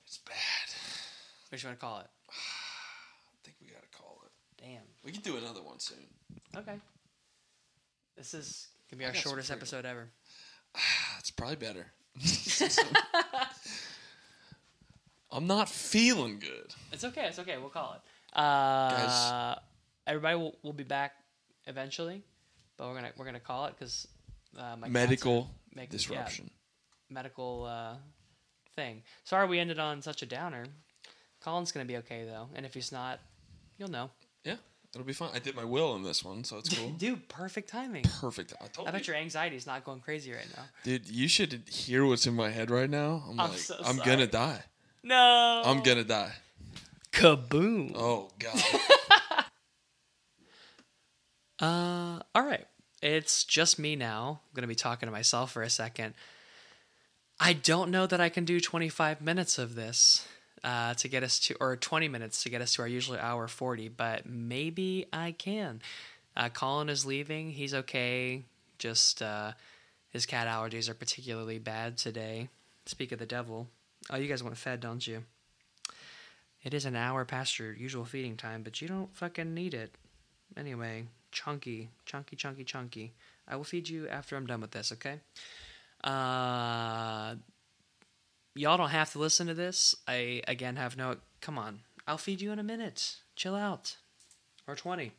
It's bad. What do you want to call it? I think we gotta call it. Damn. We can do another one soon. Okay. This is gonna be our shortest episode ever. it's probably better. I'm not feeling good. It's okay. It's okay. We'll call it. Uh, everybody will, will be back eventually, but we're gonna we're gonna call it because uh, my cats Medical are making- yeah, disruption. medical uh, thing. Sorry we ended on such a downer. Colin's gonna be okay though, and if he's not, you'll know. Yeah, it'll be fine. I did my will in this one, so it's cool. Dude, perfect timing. Perfect. I told I you. bet your anxiety's not going crazy right now. Dude, you should hear what's in my head right now. I'm, I'm like, so I'm sorry. gonna die. No. I'm gonna die. kaboom. Oh god. Uh, all right. It's just me now. I'm going to be talking to myself for a second. I don't know that I can do 25 minutes of this uh, to get us to, or 20 minutes to get us to our usually hour 40, but maybe I can. Uh, Colin is leaving. He's okay. Just uh, his cat allergies are particularly bad today. Speak of the devil. Oh, you guys want fed, don't you? It is an hour past your usual feeding time, but you don't fucking need it. Anyway, chunky, chunky, chunky, chunky. I will feed you after I'm done with this, okay? Uh, y'all don't have to listen to this. I again have no. Come on, I'll feed you in a minute. Chill out, or twenty.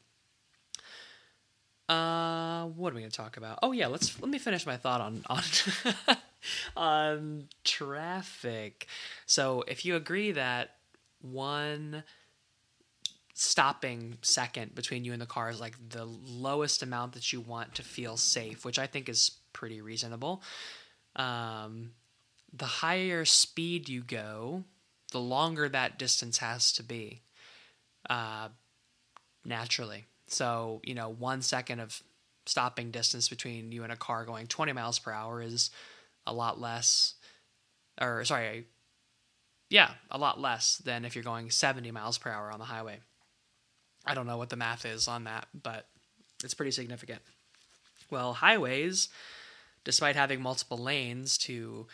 Uh, what are we gonna talk about? Oh yeah, let's let me finish my thought on on on traffic. So if you agree that one stopping second between you and the car is like the lowest amount that you want to feel safe, which I think is pretty reasonable. Um, the higher speed you go, the longer that distance has to be, uh, naturally. So, you know, one second of stopping distance between you and a car going 20 miles per hour is a lot less, or sorry, yeah, a lot less than if you're going 70 miles per hour on the highway. I don't know what the math is on that, but it's pretty significant. Well, highways, despite having multiple lanes to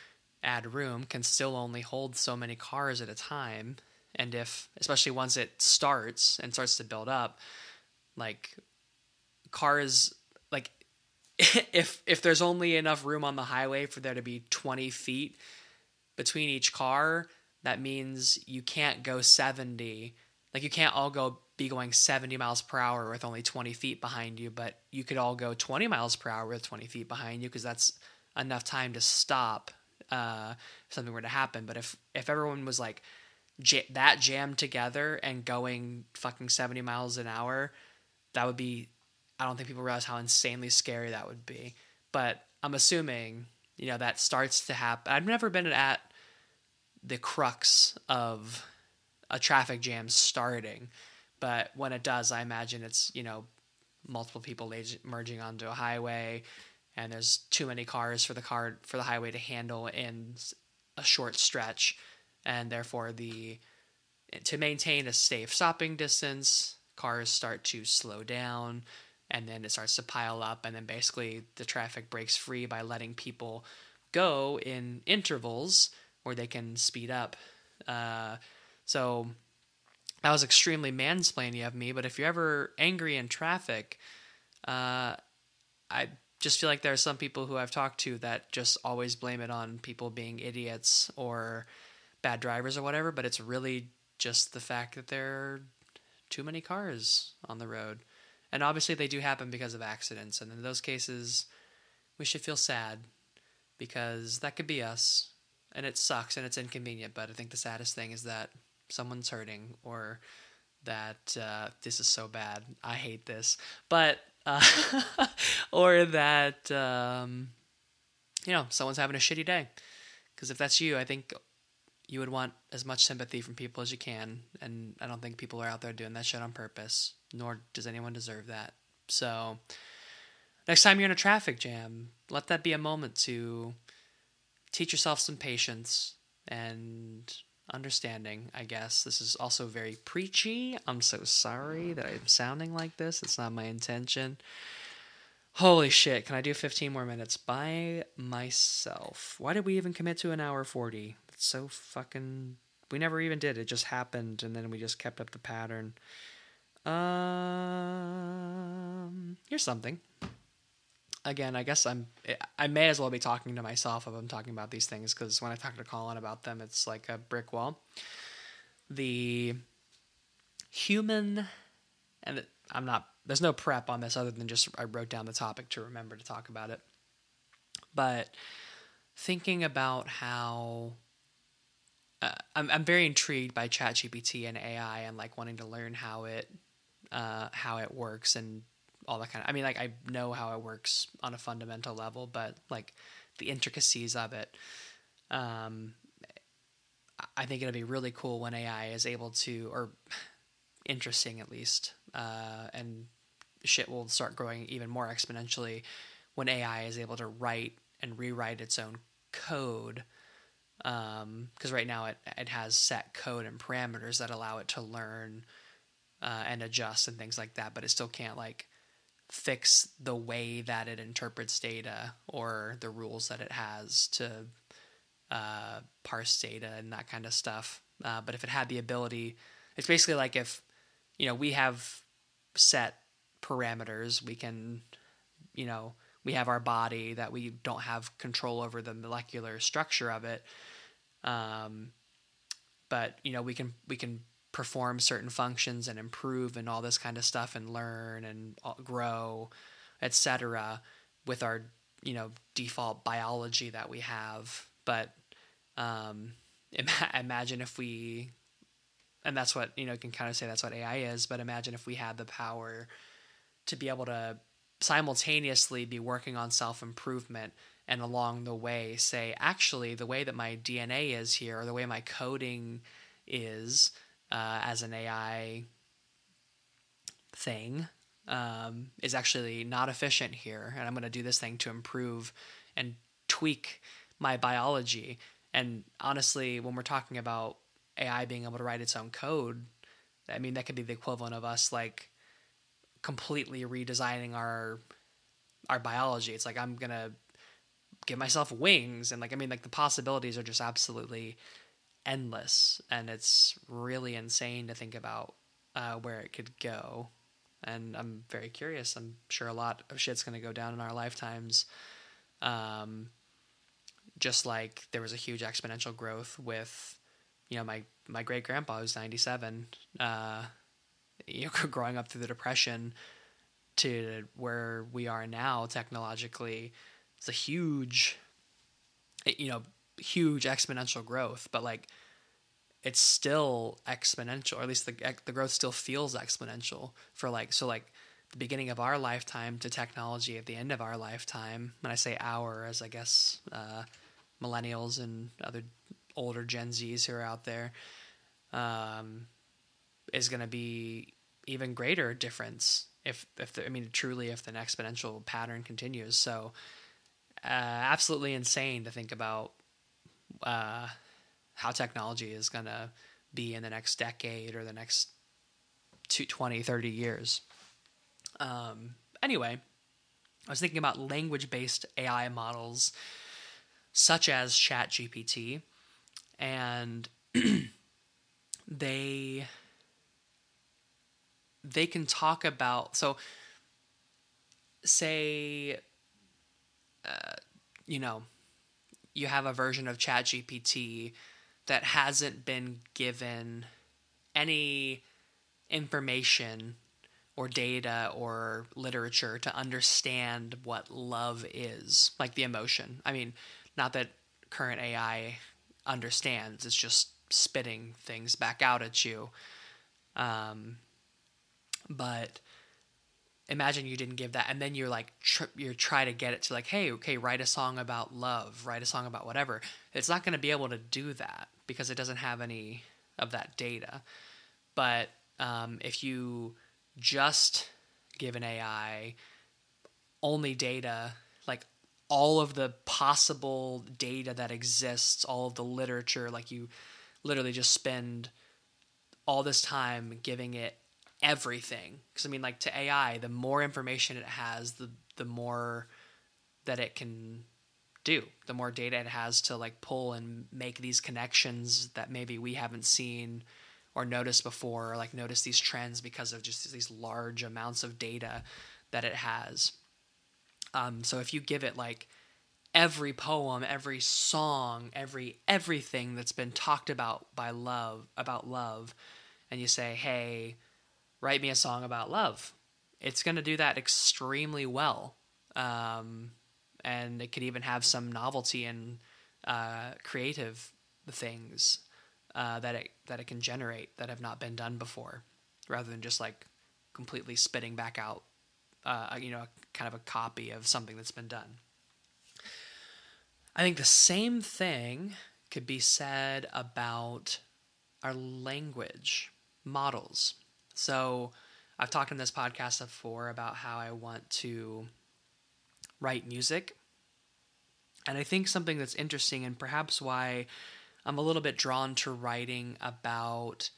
add room, can still only hold so many cars at a time. And if, especially once it starts and starts to build up, like cars, like if if there's only enough room on the highway for there to be 20 feet between each car, that means you can't go 70. Like you can't all go be going 70 miles per hour with only 20 feet behind you, but you could all go 20 miles per hour with 20 feet behind you because that's enough time to stop uh, something were to happen. But if if everyone was like j- that jammed together and going fucking 70 miles an hour, that would be. I don't think people realize how insanely scary that would be. But I'm assuming you know that starts to happen. I've never been at the crux of a traffic jam starting. But when it does, I imagine it's, you know, multiple people merging onto a highway and there's too many cars for the car for the highway to handle in a short stretch and therefore the to maintain a safe stopping distance, cars start to slow down and then it starts to pile up and then basically the traffic breaks free by letting people go in intervals where they can speed up. Uh, so that was extremely mansplaining of me, but if you're ever angry in traffic, uh, I just feel like there are some people who I've talked to that just always blame it on people being idiots or bad drivers or whatever, but it's really just the fact that there are too many cars on the road. And obviously they do happen because of accidents, and in those cases, we should feel sad because that could be us, and it sucks and it's inconvenient, but I think the saddest thing is that someone's hurting or that uh, this is so bad. I hate this. But, uh, or that, um, you know, someone's having a shitty day. Because if that's you, I think you would want as much sympathy from people as you can, and I don't think people are out there doing that shit on purpose, nor does anyone deserve that. So, next time you're in a traffic jam, let that be a moment to teach yourself some patience and understanding, I guess. This is also very preachy. I'm so sorry that I'm sounding like this. It's not my intention. Holy shit, can I do 15 more minutes by myself? Why did we even commit to an hour 40? It's so fucking. We never even did. It just happened, and then we just kept up the pattern. Um, here's something. Again, I guess I'm. I may as well be talking to myself if I'm talking about these things because when I talk to Colin about them, it's like a brick wall. The human, and I'm not. There's no prep on this other than just I wrote down the topic to remember to talk about it. But thinking about how uh, I'm I'm very intrigued by ChatGPT and AI and like wanting to learn how it uh, how it works and all that kind of. I mean, like I know how it works on a fundamental level, but like the intricacies of it. Um, I think it'll be really cool when AI is able to, or interesting at least, uh, and shit will start growing even more exponentially when AI is able to write and rewrite its own code. Um, Because right now it it has set code and parameters that allow it to learn uh, and adjust and things like that, but it still can't like fix the way that it interprets data or the rules that it has to uh, parse data and that kind of stuff. Uh, but if it had the ability, it's basically like if you know we have set parameters, we can you know we have our body that we don't have control over the molecular structure of it. Um, but you know we can we can perform certain functions and improve and all this kind of stuff and learn and grow, etc. with our you know default biology that we have. But um, imagine if we, and that's what you know, you can kind of say that's what AI is. But imagine if we had the power to be able to simultaneously be working on self improvement and along the way say, actually, the way that my DNA is here, or the way my coding is, uh, as an AI thing um, is actually not efficient here, and I'm going to do this thing to improve and tweak my biology. And honestly, when we're talking about AI being able to write its own code, I mean that could be the equivalent of us like completely redesigning our our biology. It's like I'm gonna give myself wings, and like I mean, like the possibilities are just absolutely endless, and it's really insane to think about uh, where it could go. And I'm very curious. I'm sure a lot of shit's to go down in our lifetimes. Um, just like there was a huge exponential growth with, you know, my my great grandpa who's 97. Uh, you know, growing up through the depression to where we are now technologically, it's a huge, you know, huge exponential growth, but like it's still exponential, or at least the the growth still feels exponential for like so like the beginning of our lifetime to technology at the end of our lifetime. When I say our, as I guess uh, millennials and other older Gen Zs who are out there, um, is going to be even greater difference if if the, I mean truly if the exponential pattern continues. So uh, absolutely insane to think about uh, how technology is going to be in the next decade or the next two, 20, 30 years. Um, anyway, I was thinking about language based AI models such as ChatGPT, and they they can talk about so say uh, you know you have a version of ChatGPT that hasn't been given any information or data or literature to understand what love is, like the emotion. I mean, not that current AI understands, it's just spitting things back out at you. Um, but imagine you didn't give that and then you're like you're trying to get it to like hey okay write a song about love write a song about whatever. It's not going to be able to do that because it doesn't have any of that data. But um, if you just give an ai only data like all of the possible data that exists all of the literature like you literally just spend all this time giving it everything. Because i mean like to ai the more information it has the the more that it can do the more data it has to like pull and make these connections that maybe we haven't seen or noticed before or like notice these trends because of just these large amounts of data that it has. Um, so if you give it like every poem every song every everything that's been talked about by love about love and you say hey write me a song about love. It's going to do that extremely well. Um, and it could even have some novelty and uh, creative things uh, that it that it can generate that have not been done before, rather than just like completely spitting back out, uh, you know, kind of a copy of something that's been done. I think the same thing could be said about our language models. So I've talked in this podcast before about how I want to write music. And I think something that's interesting and perhaps why I'm a little bit drawn to writing about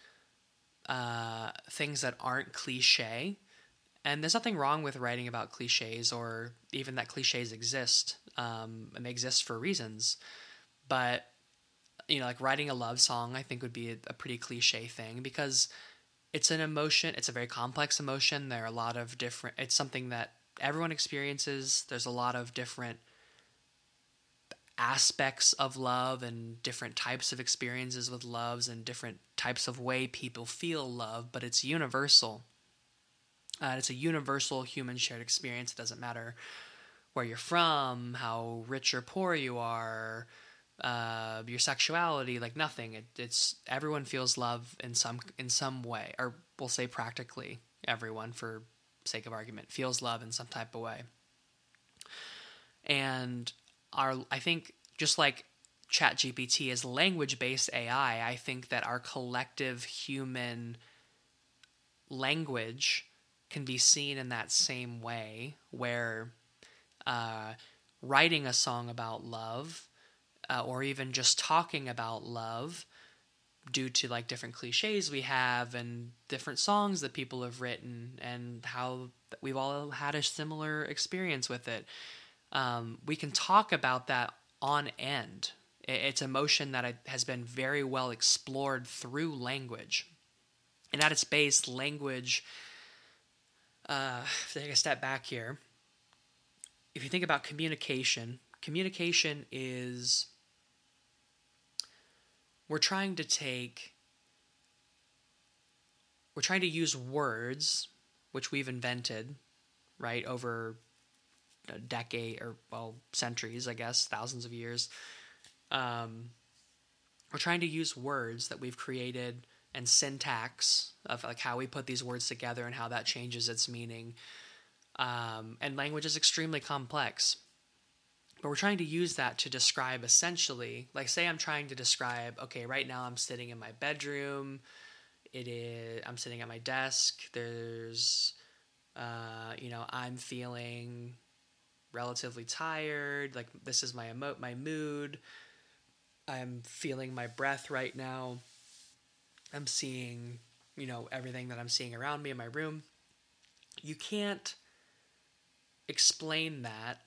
uh, things that aren't cliche. And there's nothing wrong with writing about cliches or even that cliches exist um, and they exist for reasons. But, you know, like writing a love song, I think would be a, a pretty cliche thing because it's an emotion it's a very complex emotion. There are a lot of different it's something that everyone experiences. There's a lot of different aspects of love and different types of experiences with loves and different types of way people feel love but it's universal. Uh, it's a universal human shared experience. It doesn't matter where you're from how rich or poor you are uh, your sexuality, like nothing. It, it's everyone feels love in some in some way, or we'll say practically everyone, for sake of argument, feels love in some type of way. And our, I think, just like ChatGPT is language based AI, I think that our collective human language can be seen in that same way, where uh, writing a song about love uh, or even just talking about love due to like different cliches we have and different songs that people have written and how we've all had a similar experience with it. Um, we can talk about that on end. It's a emotion that has been very well explored through language. And at its base, language, uh, take a step back here, if you think about communication, communication is we're trying to take we're trying to use words which we've invented right over a decade or well centuries i guess thousands of years. Um, we're trying to use words that we've created and syntax of like how we put these words together and how that changes its meaning. Um, and language is extremely complex but we're trying to use that to describe essentially, like, say I'm trying to describe, okay, right now I'm sitting in my bedroom. It is, I'm sitting at my desk. There's, uh, you know, I'm feeling relatively tired. Like, this is my emo- my mood. I'm feeling my breath right now. I'm seeing, you know, everything that I'm seeing around me in my room. You can't explain that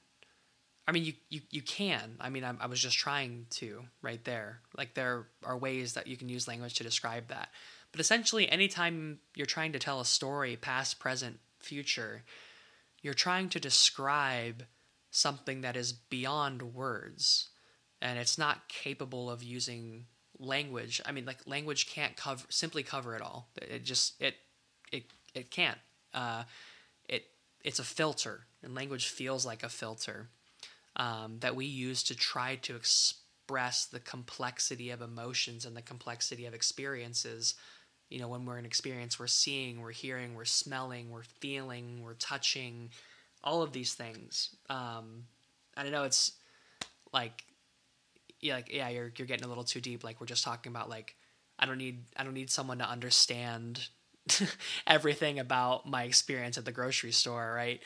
I mean, you, you, you can. I mean, I, I was just trying to right there. Like, there are ways that you can use language to describe that. But essentially, anytime you're trying to tell a story, past, present, future, you're trying to describe something that is beyond words and it's not capable of using language. I mean, like language can't cover simply cover it all. It just it it it can't. Uh, it it's a filter, and language feels like a filter um, that we use to try to express the complexity of emotions and the complexity of experiences. You know when we're in experience we're seeing we're hearing we're smelling we're feeling we're touching all of these things. Um i know it's like yeah like yeah you're you're getting a little too deep. Like we're just talking about like i don't need i don't need someone to understand everything about my experience at the grocery store right?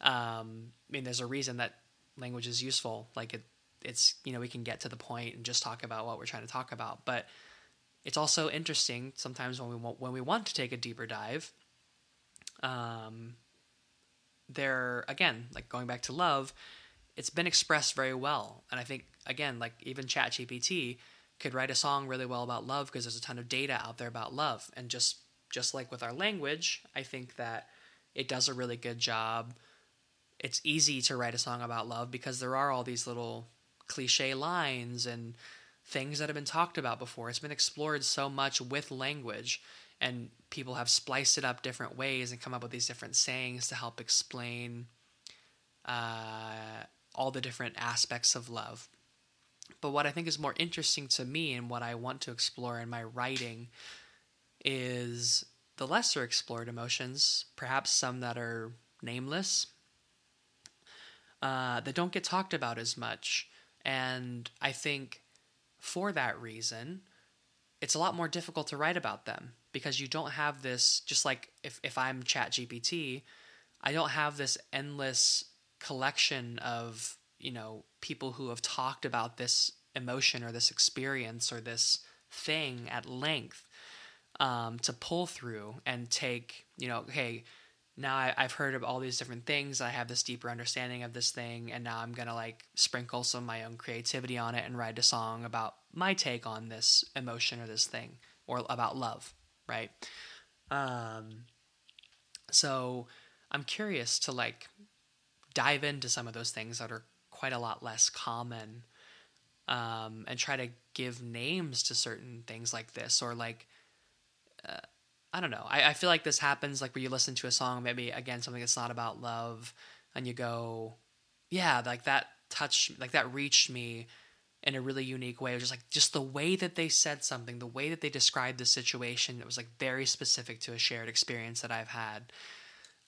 Um i mean there's a reason that language is useful like it it's you know we can get to the point and just talk about what we're trying to talk about but it's also interesting sometimes when we want when we want to take a deeper dive. Um, there again, like going back to love, it's been expressed very well, and I think again, like even ChatGPT could write a song really well about love because there's a ton of data out there about love, and just just like with our language, I think that it does a really good job. It's easy to write a song about love because there are all these little cliche lines and things that have been talked about before. It's been explored so much with language, and people have spliced it up different ways and come up with these different sayings to help explain uh, all the different aspects of love. But what I think is more interesting to me and what I want to explore in my writing is the lesser explored emotions, perhaps some that are nameless, uh, that don't get talked about as much. And I think for that reason, it's a lot more difficult to write about them because you don't have this, just like if, if I'm ChatGPT, I don't have this endless collection of, you know, people who have talked about this emotion or this experience or this thing at length um, to pull through and take, you know, hey, now I, have heard of all these different things. I have this deeper understanding of this thing, and now I'm gonna like sprinkle some of my own creativity on it and write a song about my take on this emotion or this thing or about love, right? Um, so I'm curious to like dive into some of those things that are quite a lot less common, um, and try to give names to certain things like this or like. Uh, I don't know. I, I feel like this happens like where you listen to a song, maybe again something that's not about love, and you go, yeah, like that touched, like that reached me in a really unique way. It was just like just the way that they said something, the way that they described the situation. It was like very specific to a shared experience that I've had.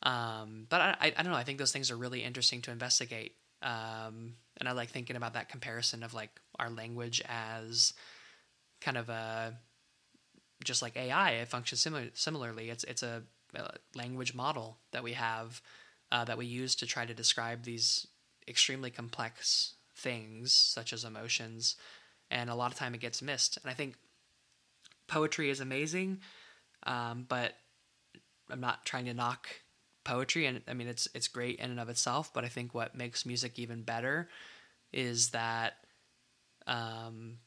Um, but I, I, I don't know. I think those things are really interesting to investigate. Um, and I like thinking about that comparison of like our language as kind of a just like AI, it functions similar, similarly. It's it's a, a, language model that we have uh, that we use to try to describe these extremely complex things, such as emotions, and a lot of time it gets missed. And I think poetry is amazing, um, but I'm not trying to knock poetry, and I mean it's it's great in and of itself. But I think what makes music even better is that um,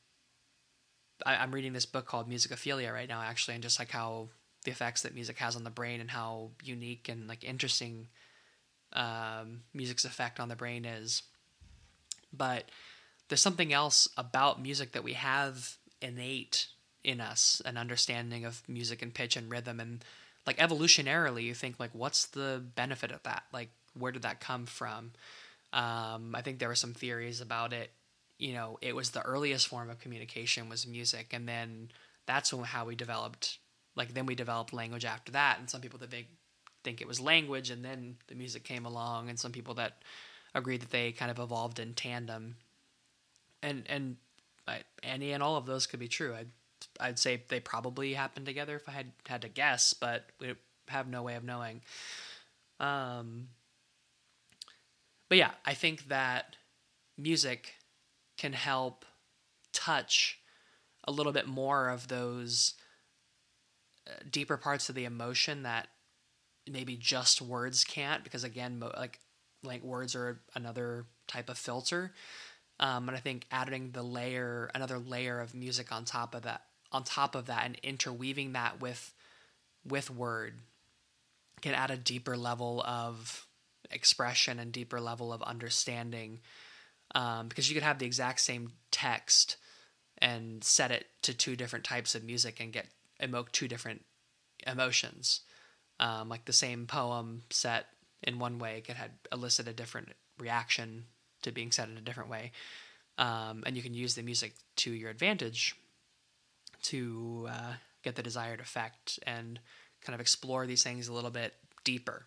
I, am reading this book called Musicophilia right now, actually, and just like how the effects that music has on the brain and how unique and like interesting um, music's effect on the brain is. But there's something else about music that we have innate in us, an understanding of music and pitch and rhythm, and like evolutionarily, you think like, what's the benefit of that? Like, where did that come from? Um, I think there were some theories about it you know, it was the earliest form of communication was music, and then that's when, how we developed. Like then we developed language after that, and some people that they think it was language, and then the music came along, and some people that agree that they kind of evolved in tandem. And and I, any and all of those could be true. I'd I'd say they probably happened together if I had had to guess, but we have no way of knowing. Um, but yeah, I think that music can help touch a little bit more of those uh, deeper parts of the emotion that maybe just words can't because again like like words are another type of filter. Um, and i think adding the layer another layer of music on top of that on top of that and interweaving that with with word can add a deeper level of expression and deeper level of understanding um, because you could have the exact same text and set it to two different types of music and get evoke two different emotions. Um, like the same poem set in one way could have elicit a different reaction to being set in a different way. Um, and you can use the music to your advantage to uh, get the desired effect and kind of explore these things a little bit deeper.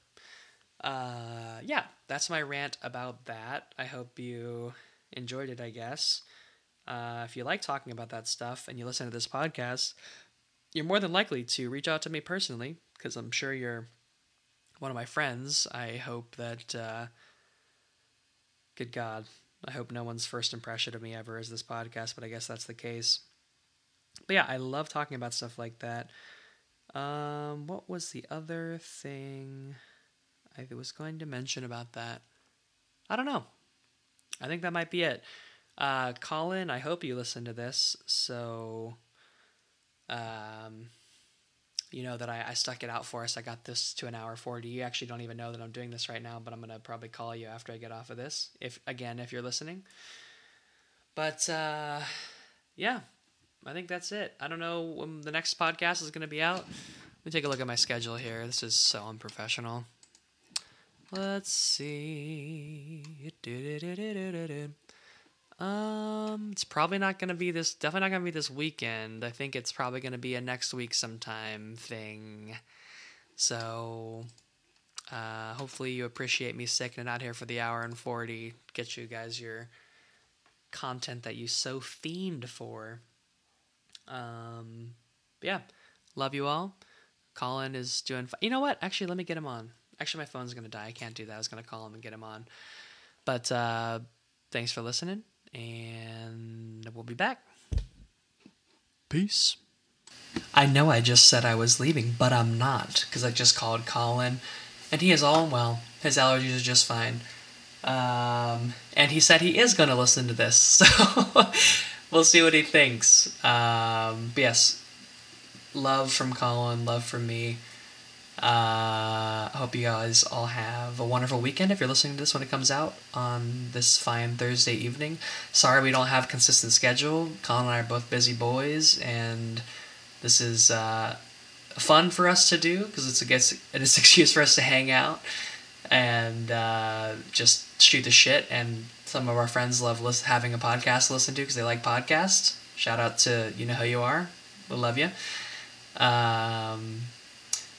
Uh, yeah, that's my rant about that. I hope you enjoyed it, I guess. Uh, if you like talking about that stuff and you listen to this podcast, you're more than likely to reach out to me personally because I'm sure you're one of my friends. I hope that, uh, good God, I hope no one's first impression of me ever is this podcast, but I guess that's the case. But yeah, I love talking about stuff like that. Um, what was the other thing I was going to mention about that? I don't know. I think that might be it. Uh, Colin, I hope you listen to this. So, um, you know that I, I stuck it out for us. I got this to an hour 40. You actually don't even know that I'm doing this right now, but I'm going to probably call you after I get off of this. If, again, if you're listening. But, uh, yeah, I think that's it. I don't know when the next podcast is going to be out. Let me take a look at my schedule here. This is so unprofessional. Let's see. Um, it's probably not to be this. Definitely not to be this weekend. I think it's probably to be a next week sometime thing. So, uh, hopefully you appreciate me sticking it out here for the hour and forty. Get you guys your content that you so fiend for. Um, yeah, love you all. Colin is doing. Fi- you know what? Actually, let me get him on. Actually, my phone's gonna die. I can't do that. I was gonna call him and get him on. But uh, thanks for listening, and we'll be back. Peace. I know I just said I was leaving, but I'm not because I just called Colin, and he is all well. His allergies are just fine. Um, and he said he is going to listen to this, so we'll see what he thinks. Um, but yes, love from Colin, love from me. Uh, I hope you guys all have a wonderful weekend if you're listening to this when it comes out on this fine Thursday evening. Sorry we don't have consistent schedule. Colin and I are both busy boys, and this is uh, fun for us to do because it's it's an excuse for us to hang out and uh, just shoot the shit. And some of our friends love list- having a podcast to listen to because they like podcasts. Shout out to you know who you are. We love you. Um,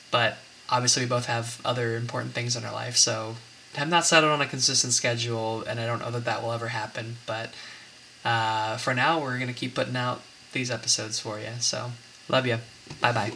but obviously, we both have other important things in our life, so I'm not settled on a consistent schedule, and I don't know that that will ever happen. But uh, for now, we're gonna keep putting out these episodes for you. So love you. Bye bye.